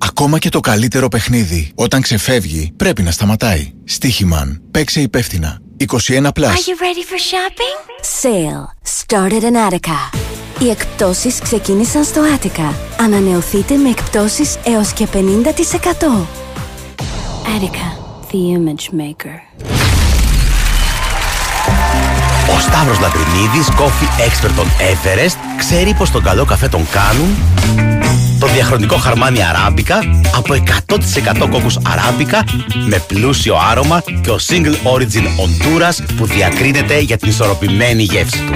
Ακόμα και το καλύτερο παιχνίδι, όταν ξεφεύγει, πρέπει να σταματάει. Στίχημαν. Παίξε υπεύθυνα. 21 Plus. Are you ready for shopping? Sale started in Attica. Οι εκπτώσεις ξεκίνησαν στο Attica. Ανανεωθείτε με εκπτώσεις έως και 50%. Attica, the image maker. Ο Σταύρος Λατρινίδης, coffee expert των Everest, ξέρει πως τον καλό καφέ τον κάνουν; Το διαχρονικό χαρμάνι αράμπικα από 100% κόκκους αράμπικα με πλούσιο άρωμα και ο single origin Honduras που διακρίνεται για την ισορροπημένη γεύση του.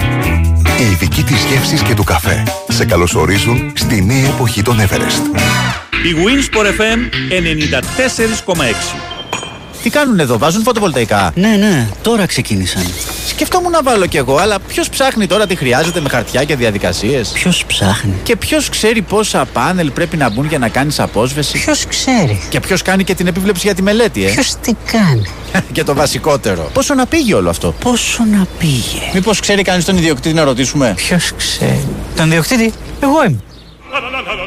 Οι ειδικοί της γεύσης και του καφέ σε καλωσορίζουν στη νέα εποχή των Everest. Η Winsport FM 94,6. Τι κάνουν εδώ, βάζουν φωτοβολταϊκά; Ναι, ναι, τώρα ξεκίνησαν. Σκεφτόμουν να βάλω κι εγώ, αλλά ποιος ψάχνει τώρα τι χρειάζεται με χαρτιά και διαδικασίες; Ποιος ψάχνει; Και ποιος ξέρει πόσα πάνελ πρέπει να μπουν για να κάνεις απόσβεση; Ποιος ξέρει; Και ποιος κάνει και την επίβλεψη για τη μελέτη, ε; Ποιος τι κάνει; και το βασικότερο. Πόσο να πήγε όλο αυτό; Πόσο να πήγε; Μήπως ξέρει κανείς τον ιδιοκτήτη να ρωτήσουμε; Ποιος ξέρει; Τον ιδιοκτήτη, εγώ είμαι.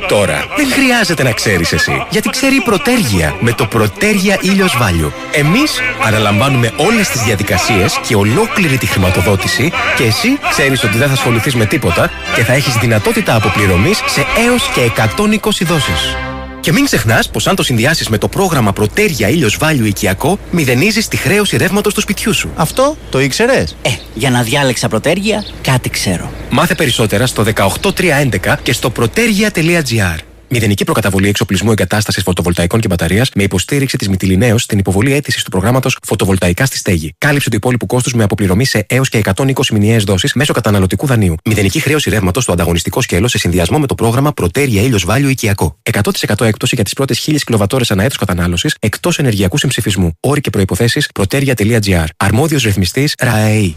Τώρα, δεν χρειάζεται να ξέρεις εσύ, γιατί ξέρει η Πρωτέργεια με το Πρωτέργεια Ήλιος Value. Εμείς αναλαμβάνουμε όλες τις διαδικασίες και ολόκληρη τη χρηματοδότηση και εσύ ξέρεις ότι δεν θα ασχοληθείς με τίποτα και θα έχεις δυνατότητα αποπληρωμής σε έως και 120 δόσεις. Και μην ξεχνάς πως αν το συνδυάσεις με το πρόγραμμα Πρωτέρια ήλιος Βάλιου Οικιακό, μηδενίζεις τη χρέωση ρεύματος του σπιτιού σου. Αυτό το ήξερες; Ε, για να διάλεξα πρωτέργεια, κάτι ξέρω. Μάθε περισσότερα στο 18311 και στο protergia.gr. Μηδενική προκαταβολή εξοπλισμού εγκατάστασης φωτοβολταϊκών και μπαταρίας με υποστήριξη της Μυτιλινέως στην υποβολή αίτησης του προγράμματος Φωτοβολταϊκά στη Στέγη. Κάλυψη του υπόλοιπου κόστους με αποπληρωμή σε έως και 120 μηνιαίες δόσεις μέσω καταναλωτικού δανείου. Μηδενική χρέωση ρεύματος στο ανταγωνιστικό σκέλος σε συνδυασμό με το πρόγραμμα Πρωτέρια ήλιος Βάλιο Οικιακό. 100% έκπτωση για τις πρώτες 1000 κιλοβατόρες ανά έτος κατανάλωσης εκτός ενεργειακού συμψηφισμού. Όροι και προποθέσει proteria.gr. Αρμόδιος ρυθμιστής ΡΑΕΗ.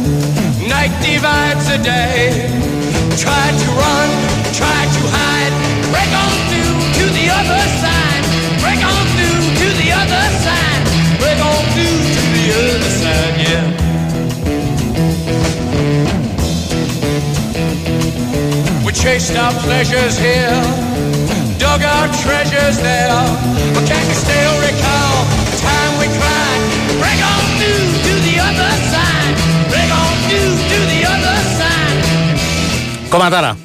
night divides the day. Try to run, try to hide, break on through to the other side, break on through to the other side, break on through to the other side, yeah. We chased our pleasures here, dug our treasures there, but can you still recall the time Κομματάρα.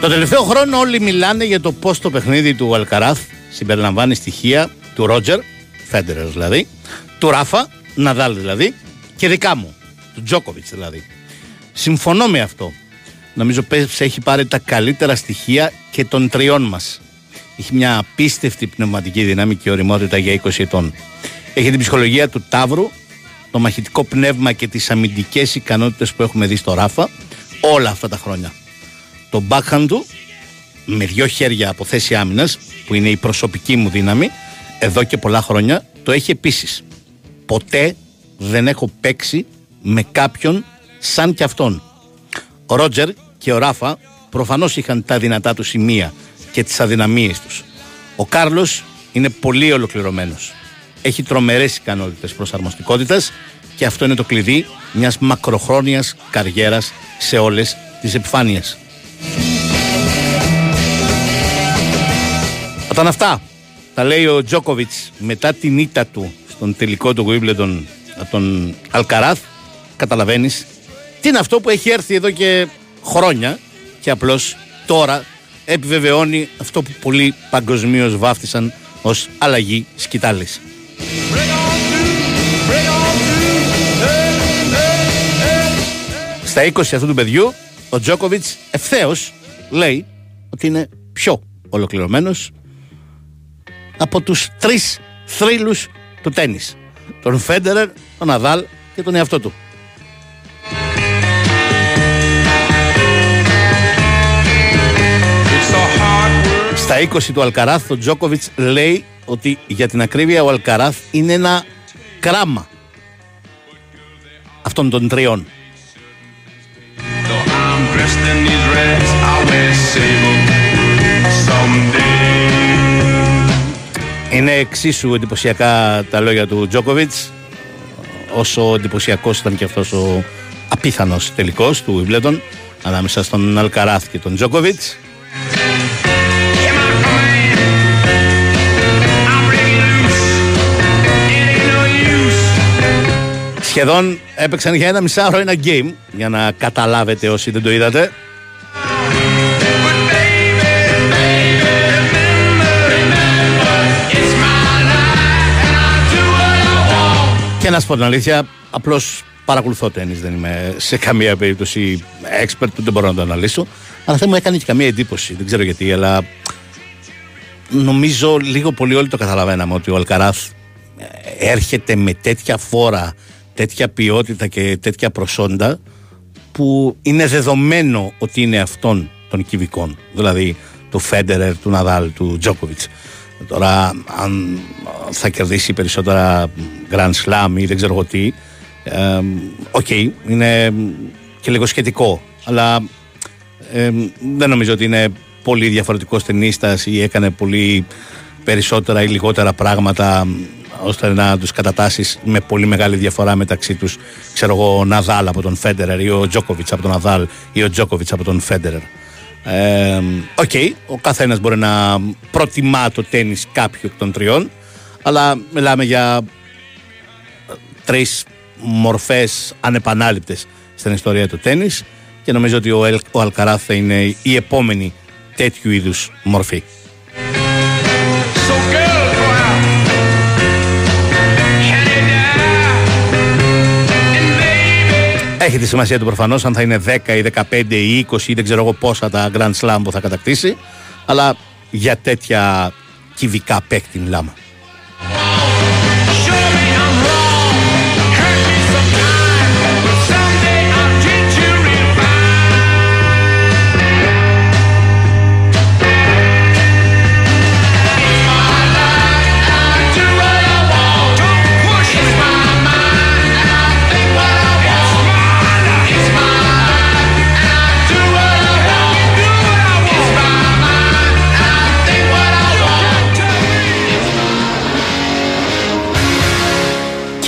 Το τελευταίο χρόνο όλοι μιλάνε για το πώς το παιχνίδι του Αλκαράθ συμπεριλαμβάνει στοιχεία του Ρότζερ, Φέντερερς δηλαδή, του Ράφα, Ναδάλ δηλαδή, και δικά μου, του Τζόκοβιτς δηλαδή. Συμφωνώ με αυτό. Νομίζω πες έχει πάρει τα καλύτερα στοιχεία και των τριών μας. Έχει μια απίστευτη πνευματική δύναμη και οριμότητα για 20 ετών. Έχει την ψυχολογία του Ταύρου, το μαχητικό πνεύμα και τις αμυντικές ικανότητες που έχουμε δει στο Ράφα όλα αυτά τα χρόνια. Το backhand του με δυο χέρια από θέση άμυνας που είναι η προσωπική μου δύναμη εδώ και πολλά χρόνια το έχει επίσης. Ποτέ δεν έχω παίξει με κάποιον σαν κι αυτόν. Ο Ρότζερ και ο Ράφα προφανώς είχαν τα δυνατά τους σημεία και τις αδυναμίες τους. Ο Κάρλος είναι πολύ ολοκληρωμένος. Έχει τρομερές ικανότητες προσαρμοστικότητας και αυτό είναι το κλειδί μιας μακροχρόνιας καριέρας σε όλες τις επιφάνειες. Όταν αυτά τα λέει ο Τζόκοβιτς μετά την ήττα του στον τελικό του Wimbledon από τον Αλκαράθ καταλαβαίνεις τι είναι αυτό που έχει έρθει εδώ και χρόνια και απλώς τώρα επιβεβαιώνει αυτό που πολλοί παγκοσμίως βάφτισαν ως αλλαγή σκητάλης. Στα 20 αυτού του παιδιού ο Τζόκοβιτς ευθέως λέει ότι είναι πιο ολοκληρωμένος από τους τρεις θρύλους του τέννις. Τον Φέντερερ, τον Ναδάλ και τον εαυτό του. Στα 20 του Αλκαράθ ο Τζόκοβιτς λέει ότι για την ακρίβεια ο Αλκαράθ είναι ένα κράμα αυτών των τριών. I'm dressed in these rags, I wear sable someday. Είναι εξίσου εντυπωσιακά τα λόγια του Τζόκοβιτς όσο εντυπωσιακός ήταν και αυτός ο απίθανος τελικός του Wimbledon ανάμεσα στον Αλκαράθ και τον Τζόκοβιτς Σχεδόν έπαιξαν για ένα μισάωρο ένα game για να καταλάβετε όσοι δεν το είδατε. Και να σου πω την αλήθεια, απλώς παρακολουθώ τέννη. Δεν είμαι σε καμία περίπτωση expert που δεν μπορώ να το αναλύσω. Αλλά δεν μου έκανε και καμία εντύπωση. Δεν ξέρω γιατί, αλλά νομίζω λίγο πολύ όλοι το καταλαβαίναμε ότι ο Αλκαράθ έρχεται με τέτοια φόρα, τέτοια ποιότητα και τέτοια προσόντα που είναι δεδομένο ότι είναι αυτών των κυβικών. Δηλαδή του Φέντερερ, του Ναδάλ, του Τζόκοβιτς. Τώρα αν θα κερδίσει περισσότερα Grand Slam ή δεν ξέρω εγώ τι, οκ, είναι και λίγο σχετικό. Αλλά ε, δεν νομίζω ότι είναι πολύ διαφορετικός τενίστας ή έκανε πολύ περισσότερα ή λιγότερα πράγματα ώστε να τους κατατάσεις με πολύ μεγάλη διαφορά μεταξύ τους ξέρω εγώ ο Ναδάλ από τον Φέντερερ ή ο Τζόκοβιτς από τον Ναδάλ ή ο Τζόκοβιτς από τον Φέντερερ Οκ, ο καθένας μπορεί να προτιμά το τέννις κάποιου εκ των τριών αλλά μιλάμε για τρεις μορφές ανεπανάληπτες στην ιστορία του τέννις και νομίζω ότι ο, Ελ, ο Αλκαράθ θα είναι η επόμενη τέτοιου είδους μορφή. Έχει τη σημασία του προφανώς αν θα είναι 10 ή 15 ή 20 ή δεν ξέρω εγώ πόσα τα Grand Slam που θα κατακτήσει. Αλλά για τέτοια κυβικά παίκτη μιλάμε.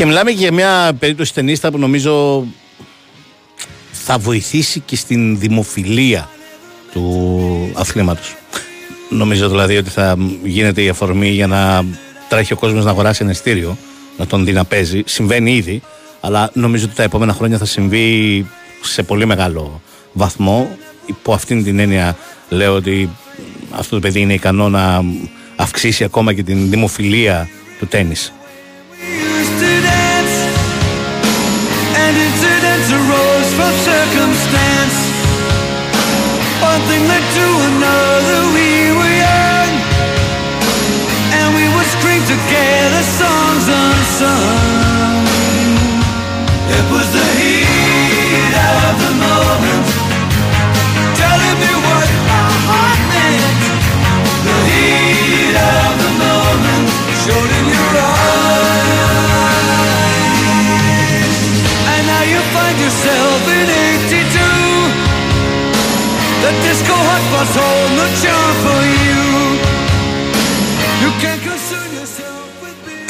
Και μιλάμε για μια περίπτωση ταινίστα που νομίζω θα βοηθήσει και στην δημοφιλία του αθλήματος. Νομίζω δηλαδή ότι θα γίνεται η αφορμή για να τρέχει ο κόσμος να αγοράσει ένα ειστήριο, να τον δει να παίζει. Συμβαίνει ήδη, αλλά νομίζω ότι τα επόμενα χρόνια θα συμβεί σε πολύ μεγάλο βαθμό. Υπό αυτήν την έννοια λέω ότι αυτό το παιδί είναι ικανό να αυξήσει ακόμα και την δημοφιλία του τέννις. And incidents arose from circumstance. One thing led to another, we were young, and we would scream together songs unsung.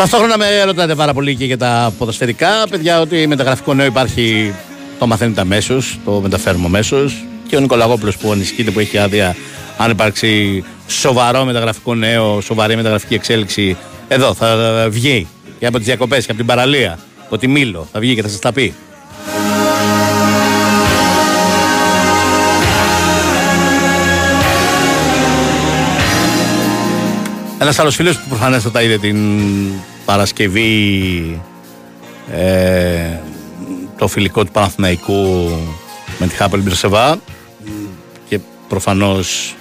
Ταυτόχρονα με ρωτάτε πάρα πολύ και για τα ποδοσφαιρικά. Παιδιά, ότι μεταγραφικό νέο υπάρχει, το μαθαίνετε αμέσω, το μεταφέρουμε αμέσω. Και ο Νικολαγόπουλος που ανησυχείται που έχει άδεια, αν υπάρξει σοβαρό μεταγραφικό νέο, σοβαρή μεταγραφική εξέλιξη, εδώ θα βγει και από τις διακοπές και από την παραλία, από τη Μήλο, θα βγει και θα σας τα πει. Ένας άλλος φίλος που προφανέστατα είδε την Παρασκευή ε, το φιλικό του Παναθηναϊκού με τη Χάπελ Μπρεσεβά και προφανώς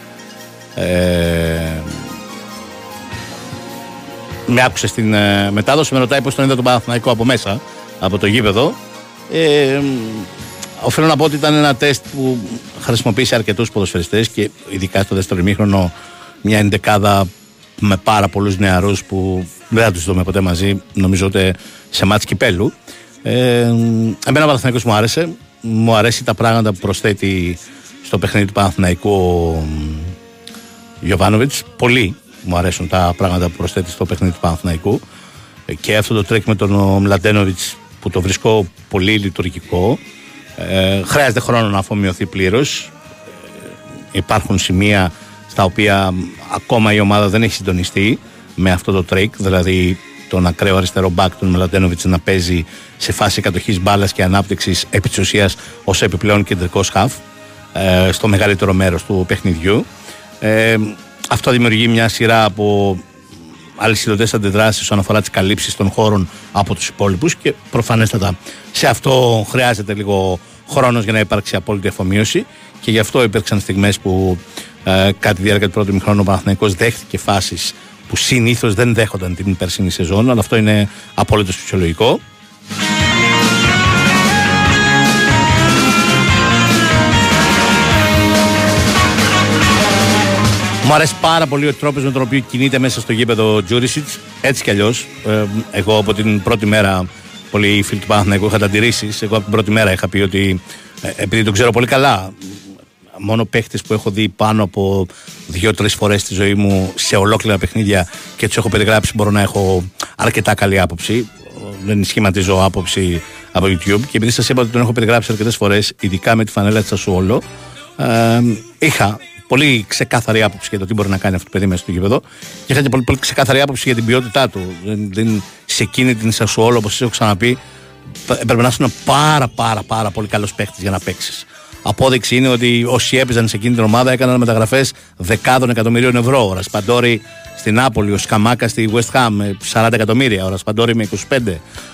ε, με άκουσε στην ε, μετάδοση, με ρωτάει πώς τον είδα τον Παναθηναϊκό από μέσα, από το γήπεδο. Ε, οφείλω να πω ότι ήταν ένα τεστ που χρησιμοποίησε αρκετούς ποδοσφαιριστές και ειδικά στο δεύτερο ημίχρονο μια εντεκάδα με πάρα πολλούς νεαρούς που δεν θα τους δούμε ποτέ μαζί, νομίζω ότι σε ματς κυπέλου. Ε, εμένα ο Παναθηναϊκός μου άρεσε. Μου αρέσει τα πράγματα που προσθέτει στο παιχνίδι του Παναθηναϊκού ο Γιοβάνοβιτς. Πολύ μου αρέσουν τα πράγματα που προσθέτει στο παιχνίδι του Παναθηναϊκού. Ε, Και αυτό το τρικ με τον Μλαντένοβιτς που το βρίσκω πολύ λειτουργικό. Ε, χρειάζεται χρόνο να αφομοιωθεί πλήρως. υπάρχουν σημεία στα οποία ακόμα η ομάδα δεν έχει συντονιστεί με αυτό το τρικ, δηλαδή τον ακραίο αριστερό μπακ τον Μλαντένοβιτς να παίζει σε φάση κατοχής μπάλας και ανάπτυξης επί της ουσίας ως επιπλέον κεντρικός χαφ ε, στο μεγαλύτερο μέρος του παιχνιδιού. Ε, αυτό δημιουργεί μια σειρά από αλυσιδωτές αντιδράσεις όσον αφορά τις καλύψεις των χώρων από τους υπόλοιπους και προφανέστατα σε αυτό χρειάζεται λίγο χρόνος για να υπάρξει απόλυτη αφομοίωση και γι' αυτό υπήρξαν στιγμές που ε, κατά τη διάρκεια του πρώτου μηχρόνου ο Παναθηναϊκός δέχτηκε φάσεις που συνήθως δεν δέχονταν την περσινή σεζόν, αλλά αυτό είναι απόλυτος φυσιολογικό. Μου αρέσει πάρα πολύ ο τρόπος με τον οποίο κινείται μέσα στο γήπεδο Τζούρισιτς. Έτσι κι αλλιώς. Ε, εγώ από την πρώτη μέρα, πολλοί φίλοι του Παναθηναϊκού είχαν αντιρρήσεις. Εγώ από την πρώτη μέρα είχα πει ότι ε, επειδή τον ξέρω πολύ καλά, μόνο παίχτες που έχω δει πάνω από δύο-τρεις φορές στη ζωή μου σε ολόκληρα παιχνίδια και τους έχω περιγράψει, μπορώ να έχω αρκετά καλή άποψη. Δεν σχηματίζω άποψη από YouTube. Και επειδή σας είπα ότι τον έχω περιγράψει αρκετές φορές, ειδικά με τη φανέλα της Σασουόλο, ε, είχα πολύ ξεκάθαρη άποψη για το τι μπορεί να κάνει αυτό το παιδί μέσα στο γήπεδο και είχα και πολύ, πολύ ξεκάθαρη άποψη για την ποιότητά του. Δεν, δεν, σε εκείνη την Σασουόλο, όπως σας έχω ξαναπεί, έπρεπε να είσαι πάρα πάρα πάρα πολύ καλός παίχτης για να παίξεις. Απόδειξη είναι ότι όσοι έπαιζαν σε εκείνη την ομάδα έκαναν μεταγραφές δεκάδων εκατομμυρίων ευρώ. Ο Ρασπαντόρη στην Νάπολη, ο Σκαμάκα στη West Ham με 40 εκατομμύρια, ο Ρασπαντόρη με 25.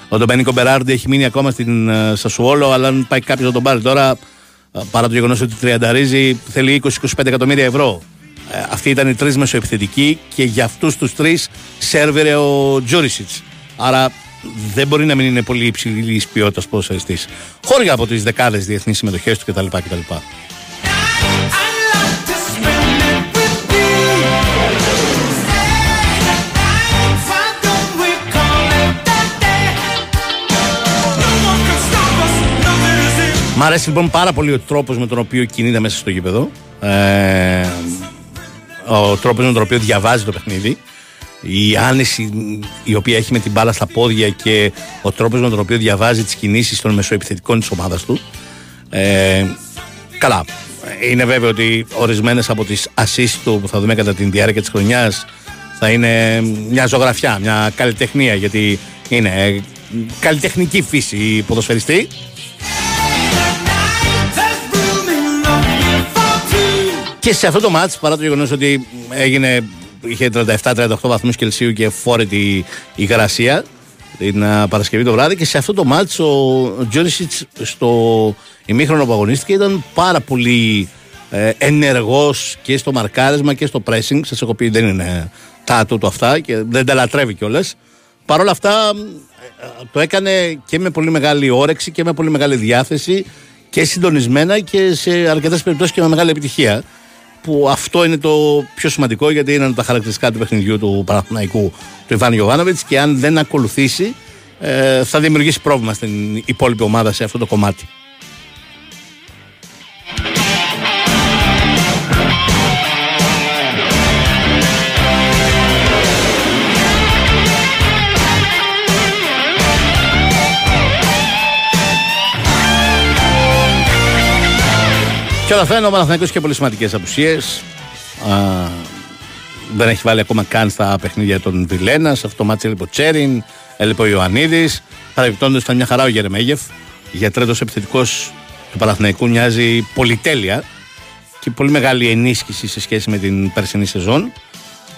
Ο Ντομπένικο Μπεράρντι έχει μείνει ακόμα στην uh, Σασουόλο, αλλά αν πάει κάποιος να τον πάρει τώρα, uh, παρά το γεγονός ότι τριανταρίζει, θέλει 20-25 εκατομμύρια ευρώ. Uh, αυτοί ήταν οι τρεις μεσοεπιθετικοί και για αυτούς τους τρεις σερβερε ο Τζούρισιτς. Άρα δεν μπορεί να μην είναι πολύ υψηλής ποιότητας ποδοσφαιριστής. Χώρια από τις δεκάδες διεθνείς συμμετοχές του κτλ. κτλ. Μ' αρέσει λοιπόν πάρα πολύ ο τρόπος με τον οποίο κινείται μέσα στο γήπεδο. Ε, ο τρόπος με τον οποίο διαβάζει το παιχνίδι η άνεση η οποία έχει με την μπάλα στα πόδια και ο τρόπος με τον οποίο διαβάζει τις κινήσεις των μεσοεπιθετικών της ομάδας του ε, καλά είναι βέβαιο ότι ορισμένες από τις assist του που θα δούμε κατά τη διάρκεια της χρονιάς θα είναι μια ζωγραφιά, μια καλλιτεχνία γιατί είναι καλλιτεχνική φύση ποδοσφαιριστή. Και σε αυτό το μάτς παρά το γεγονός ότι έγινε είχε 37-38 βαθμούς Κελσίου και φόρετη η γρασία την Παρασκευή το βράδυ. Και σε αυτό το μάτσο ο Τζόρισιτς στο ημίχρονο που αγωνίστηκε ήταν πάρα πολύ ε, ενεργός και στο μαρκάρισμα και στο pressing. Σας έχω πει δεν είναι τα του αυτά και δεν τα λατρεύει κιόλας. Παρ' όλα αυτά το έκανε και με πολύ μεγάλη όρεξη και με πολύ μεγάλη διάθεση και συντονισμένα και σε αρκετές περιπτώσεις και με μεγάλη επιτυχία που αυτό είναι το πιο σημαντικό γιατί είναι τα χαρακτηριστικά του παιχνιδιού του Παναθηναϊκού του Ιβάν Γιωβάνοβιτς και αν δεν ακολουθήσει ε, θα δημιουργήσει πρόβλημα στην υπόλοιπη ομάδα σε αυτό το κομμάτι. Και όλα αυτά είναι ο Παναθηναϊκός και πολύ σημαντικές απουσίες. Δεν έχει βάλει ακόμα καν στα παιχνίδια των Βιλένας. Σε αυτό το μάτι έλειπε ο Τσέριν, έλειπε ο Ιωαννίδης. Παρεμπιπτόντως ήταν μια χαρά ο Γερεμέγεφ. Για τρίτο επιθετικός του Παναθηναϊκού μοιάζει πολυτέλεια και πολύ μεγάλη ενίσχυση σε σχέση με την περσινή σεζόν.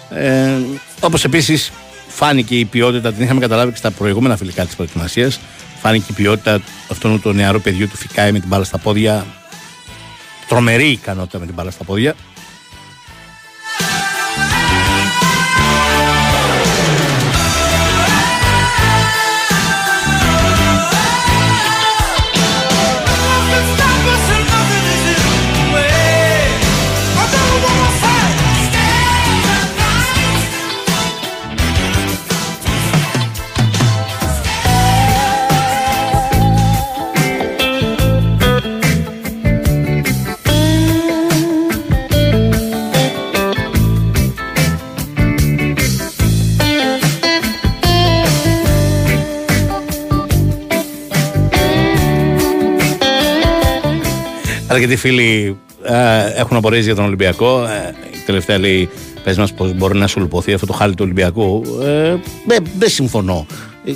Ε, Όπως επίσης φάνηκε η ποιότητα, την είχαμε καταλάβει και στα προηγούμενα φιλικά της προετοιμασίας. Φάνηκε η ποιότητα αυτού του νεαρού παιδιού του Φικάη με την μπάλα στα πόδια τρομερή ικανότητα με την μπάλα στα πόδια. Αρκετοί φίλοι ε, έχουν απορρίσει για τον Ολυμπιακό. Ε, η τελευταία λέει Πες μας πώς μπορεί να σου λουποθεί αυτό το χάλι του Ολυμπιακού. Ε, δεν δεν συμφωνώ. Ε,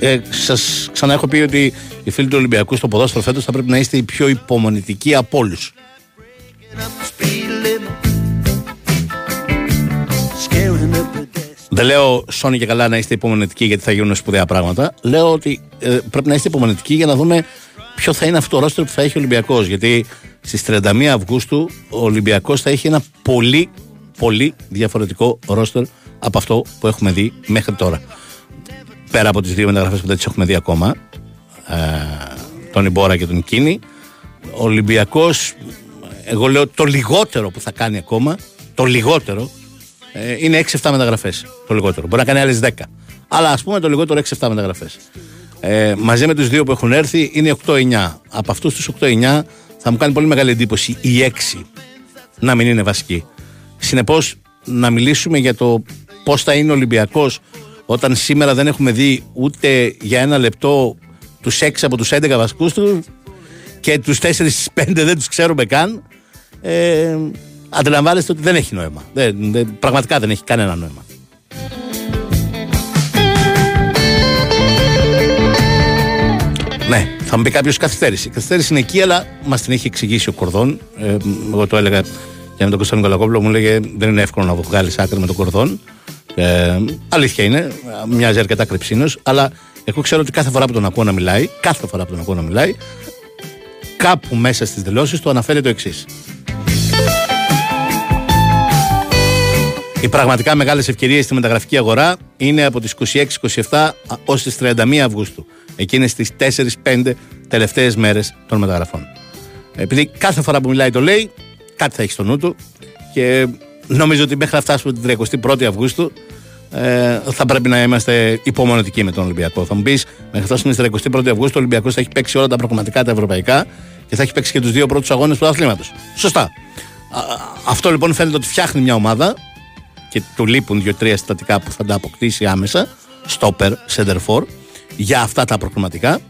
ε, ε, σας ξανά έχω πει ότι οι φίλοι του Ολυμπιακού στο ποδόσφαιρο φέτος θα πρέπει να είστε οι πιο υπομονητικοί από όλους. Δεν λέω Σόνι και καλά να είστε υπομονετικοί γιατί θα γίνουν σπουδαία πράγματα. Λέω ότι ε, πρέπει να είστε υπομονετικοί για να δούμε ποιο θα είναι αυτό το ρόστερ που θα έχει ο Ολυμπιακός. Γιατί στις 31 Αυγούστου ο Ολυμπιακός θα έχει ένα πολύ, πολύ διαφορετικό ρόστερ από αυτό που έχουμε δει μέχρι τώρα. Πέρα από τις δύο μεταγραφές που δεν τις έχουμε δει ακόμα, ε, τον Ιμπόρα και τον Κίνη, ο Ολυμπιακός, εγώ λέω το λιγότερο που θα κάνει ακόμα, το λιγότερο, ε, είναι 6-7 μεταγραφές. Το λιγότερο. Μπορεί να κάνει άλλες 10. Αλλά ας πούμε το λιγότερο 6-7 μεταγραφές. Ε, μαζί με τους δύο που έχουν έρθει είναι 8-9. Από αυτούς τους 8-9 θα μου κάνει πολύ μεγάλη εντύπωση οι 6 να μην είναι βασικοί. Συνεπώς, να μιλήσουμε για το πώς θα είναι ο Ολυμπιακός όταν σήμερα δεν έχουμε δει ούτε για ένα λεπτό τους 6 από τους 11 βασικούς τους και τους 4 στι 5 δεν τους ξέρουμε καν. Ε, αντιλαμβάνεστε ότι δεν έχει νόημα. Δεν, δεν- πραγματικά δεν έχει κανένα νόημα. Ναι, θα μου πει κάποιος καθυστέρηση. Η καθυστέρηση είναι εκεί, αλλά μας την έχει εξηγήσει ο Κορδόν. Ε, εγώ το έλεγα και με τον Κωνσταντίνο Καλακόπουλο, μου λέγε δεν είναι εύκολο να βγάλεις άκρη με τον Κορδόν. Ε, αλήθεια είναι, μοιάζει αρκετά κρυψίνος, αλλά εγώ ξέρω ότι κάθε φορά που τον ακούω να μιλάει, κάθε φορά που τον ακούω να μιλάει, κάπου μέσα στις δηλώσεις του αναφέρει το εξής. Οι πραγματικά μεγάλες ευκαιρίες στη μεταγραφική αγορά είναι από τις 26-27 ως τις 31 Αυγούστου. Εκείνες τις 4-5 τελευταίες μέρες των μεταγραφών. Επειδή κάθε φορά που μιλάει το λέει, κάτι θα έχει στο νου του και νομίζω ότι μέχρι να φτάσουμε την 31η Αυγούστου ε, θα πρέπει να είμαστε υπομονετικοί με τον Ολυμπιακό. Θα μου πεις, μέχρι να φτάσουμε την 31η Αυγούστου, ο Ολυμπιακός θα έχει παίξει όλα τα προγραμματικά τα ευρωπαϊκά και θα έχει παίξει και τους δύο πρώτους αγώνες του αθλήματος. Σωστά. Α, αυτό λοιπόν φαίνεται ότι φτιάχνει μια ομάδα και του λείπουν δύο-τρία συστατικά που θα τα αποκτήσει άμεσα, στόπερ, center for, για αυτά τα προκριματικά.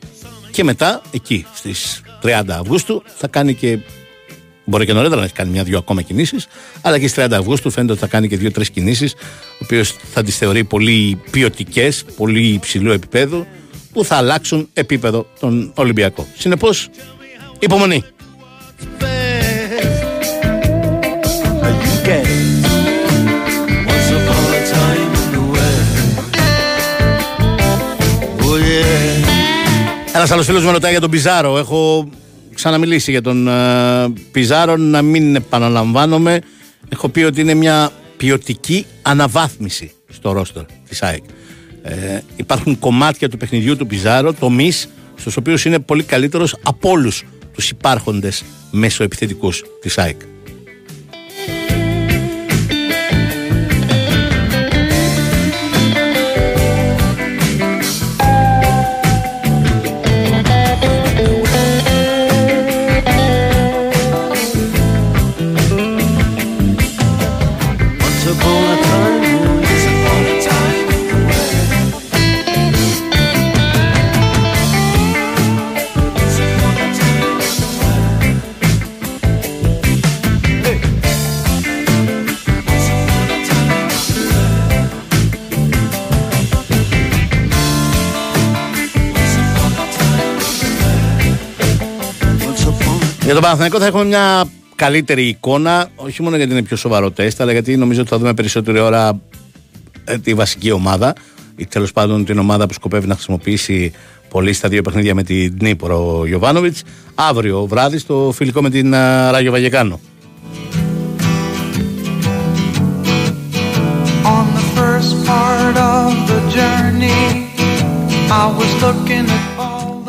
Και μετά, εκεί στις 30 Αυγούστου, θα κάνει και. Μπορεί και νωρίτερα να έχει κάνει μια-δυο ακόμα κινήσεις, αλλά και στις 30 Αυγούστου φαίνεται ότι θα κάνει και δύο-τρεις κινήσεις, ο οποίος θα τις θεωρεί πολύ ποιοτικές, πολύ υψηλού επίπεδου, που θα αλλάξουν επίπεδο τον Ολυμπιακό. Συνεπώς, υπομονή. Ένας άλλος φίλος με ρωτάει για τον Πιζάρο. Έχω ξαναμιλήσει για τον ε, Πιζάρο, να μην επαναλαμβάνομαι. Έχω πει ότι είναι μια ποιοτική αναβάθμιση στο ρόστερ της ΑΕΚ. Ε, υπάρχουν κομμάτια του παιχνιδιού του Πιζάρο, τομείς στους οποίους είναι πολύ καλύτερος από όλους τους υπάρχοντες μεσοεπιθετικούς της ΑΕΚ. Τον Παναθηναϊκό θα έχουμε μια καλύτερη εικόνα, όχι μόνο γιατί είναι πιο σοβαρό τεστ, αλλά γιατί νομίζω ότι θα δούμε περισσότερη ώρα ε, τη βασική ομάδα ή τέλος πάντων την ομάδα που σκοπεύει να χρησιμοποιήσει πολύ στα δύο παιχνίδια με την Νίπρο ο Γιωβάνοβιτς αύριο βράδυ στο φιλικό με την α, Ράγιο Βαγεκάνο.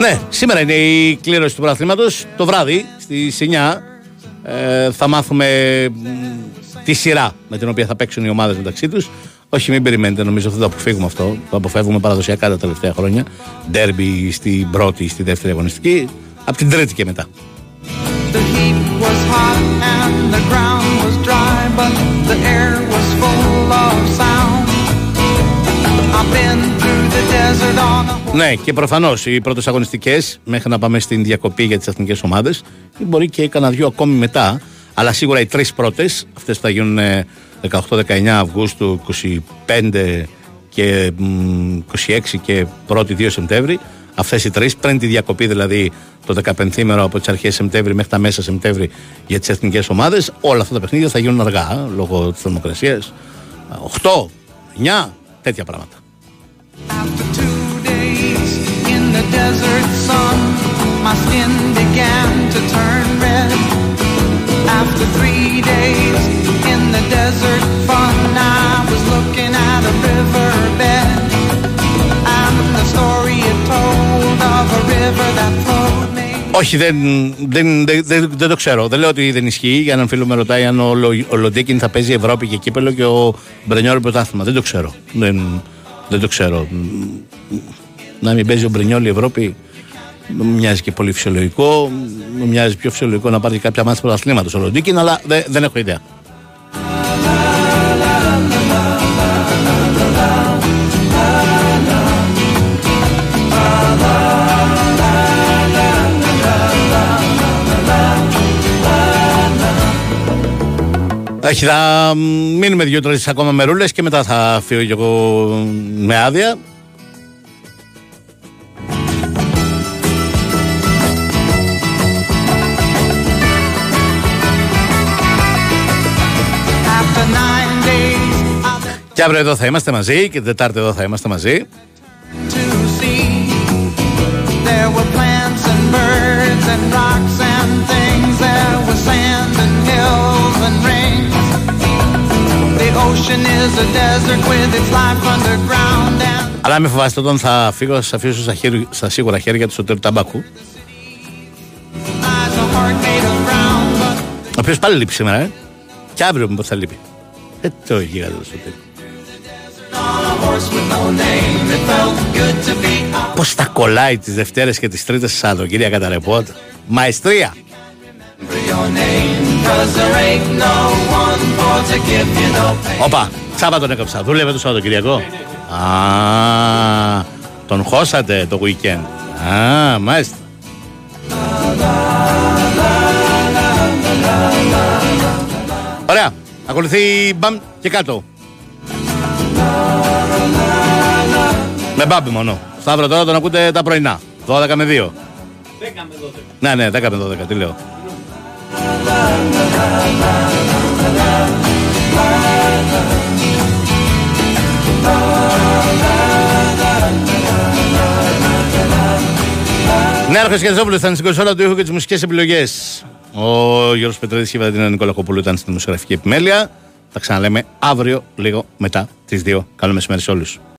Ναι, σήμερα είναι η κλήρωση του πρωταθλήματος. Το βράδυ στις 9 ε, θα μάθουμε μ, τη σειρά με την οποία θα παίξουν οι ομάδες μεταξύ τους. Όχι, μην περιμένετε, νομίζω ότι θα το αποφύγουμε αυτό. Το αποφεύγουμε παραδοσιακά τα τελευταία χρόνια. Ντέρμπι στην πρώτη ή στη δεύτερη αγωνιστική. Από την τρίτη και μετά. The heat was hot and the Ναι, και προφανώς οι πρώτες αγωνιστικές, μέχρι να πάμε στην διακοπή για τις εθνικές ομάδες, ή μπορεί και κανένα δυο ακόμη μετά. Αλλά σίγουρα οι τρεις πρώτες, αυτές που θα γίνουν ε, 18-19 Αυγούστου, 25 και μ, 26 και 1η 2 Σεπτέμβρη. Αυτές οι τρεις, πριν τη διακοπή δηλαδή το 15 μέρο από τις αρχές Σεπτέμβρη μέχρι τα μέσα Σεπτέμβρη για τις εθνικές ομάδες, όλα αυτά τα παιχνίδια θα γίνουν αργά ε, λόγω της θερμοκρασίας. 8, 9, τέτοια πράγματα. In the desert sun, my skin began to turn red. After three days in the desert fun, I was looking at a riverbed. And the story it told of a river that flowed me. Όχι, δεν, δεν, δεν, δεν, δεν το ξέρω. Δεν λέω ότι δεν ισχύει. Για έναν φίλο με ρωτάει αν ο, Λο- ο Λοντίκιν θα παίζει Ευρώπη και κύπελο και ο Μπρενιόλ πρωτάθλημα. Δεν το ξέρω. Δεν, δεν το ξέρω. Μ, Να μην παίζει ο Μπρενιόλ η Ευρώπη μου μοιάζει και πολύ φυσιολογικό. Μου μοιάζει πιο φυσιολογικό να πάρει κάποια μάτια πρωταθλήματο ο Λοντίκιν, αλλά δεν, δεν έχω ιδέα. Όχι, θα μείνουμε δύο-τρει ακόμα μερούλες και μετά θα φύγω κι εγώ με άδεια. Και αύριο εδώ θα είμαστε μαζί και την Τετάρτη εδώ θα είμαστε μαζί. to see, there were plants and birds and rocks and things. There was sand and hills and rings. The ocean is a desert with its life underground and Αλλά μην φοβάστε όταν θα φύγω, θα σας αφήσω στα, χέρι, στα σίγουρα χέρια του Σωτήρου Ταμπάκου. lies a heart made of brown. But Ο οποίος πάλι λείπει σήμερα, ε. Και αύριο μήπω θα λείπει. Ε, το γίγαντο του Σωτήρου. Πώς τα κολλάει τις Δευτέρες και τις Τρίτες Σάββατο, κυρία Καταρεπότ; Μαεστρία. Your name, cause there ain't no one for to give you no pain. Όπα, Σάββατο έκοψα. Δούλευε το Σαββατοκυριακό. Α, τον χώσατε το weekend. Α, μάλιστα. Ωραία. Ακολουθεί μπαμ και κάτω. Με μπάμπι μόνο. Σταύρο τώρα τον ακούτε τα πρωινά. 12 με 2. 10 με 12. Ναι, ναι, 10 με 12, τι λέω. Νέαρχο Κεζόπουλο ήταν στην κονσόλα του ήχου και τις μουσικές επιλογές. Ο Γιώργος Πετρέδη και η Βαδίνα Νικολακοπούλου ήταν στην μουσικογραφική επιμέλεια. Θα ξαναλέμε αύριο λίγο μετά τις 2. Καλό μεσημέρι σε όλους.